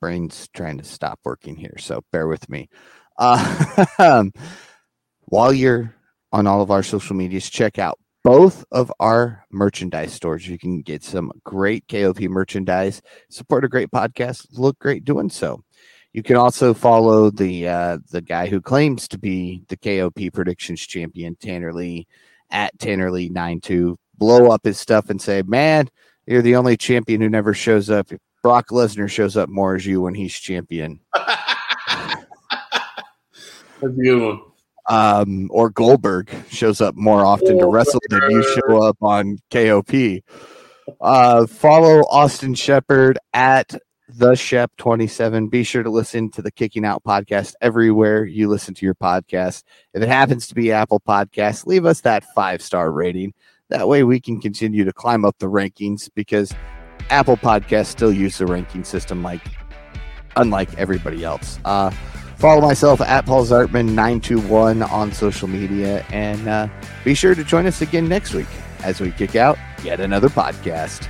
A: Brain's trying to stop working here, so bear with me. Uh, while you're on all of our social medias. Check out both of our merchandise stores. You can get some great KOP merchandise, support a great podcast, look great doing so. You can also follow the uh, the guy who claims to be the KOP predictions champion, Tanner Lee, at Tanner Lee 92. Blow up his stuff and say, "Man, you're the only champion who never shows up. Brock Lesnar shows up more as you when he's champion."
B: That's a good one
A: um, or Goldberg shows up more often to wrestle than you show up on KOP. Uh, follow Austin Shepard at the Shep 27. Be sure to listen to the Kicking Out podcast everywhere you listen to your podcast. If it happens to be Apple Podcasts, leave us that five star rating. That way we can continue to climb up the rankings because Apple Podcasts still use the ranking system like unlike everybody else. Uh, follow myself at Paul Zartman 921 on social media and uh, be sure to join us again next week as we kick out yet another podcast.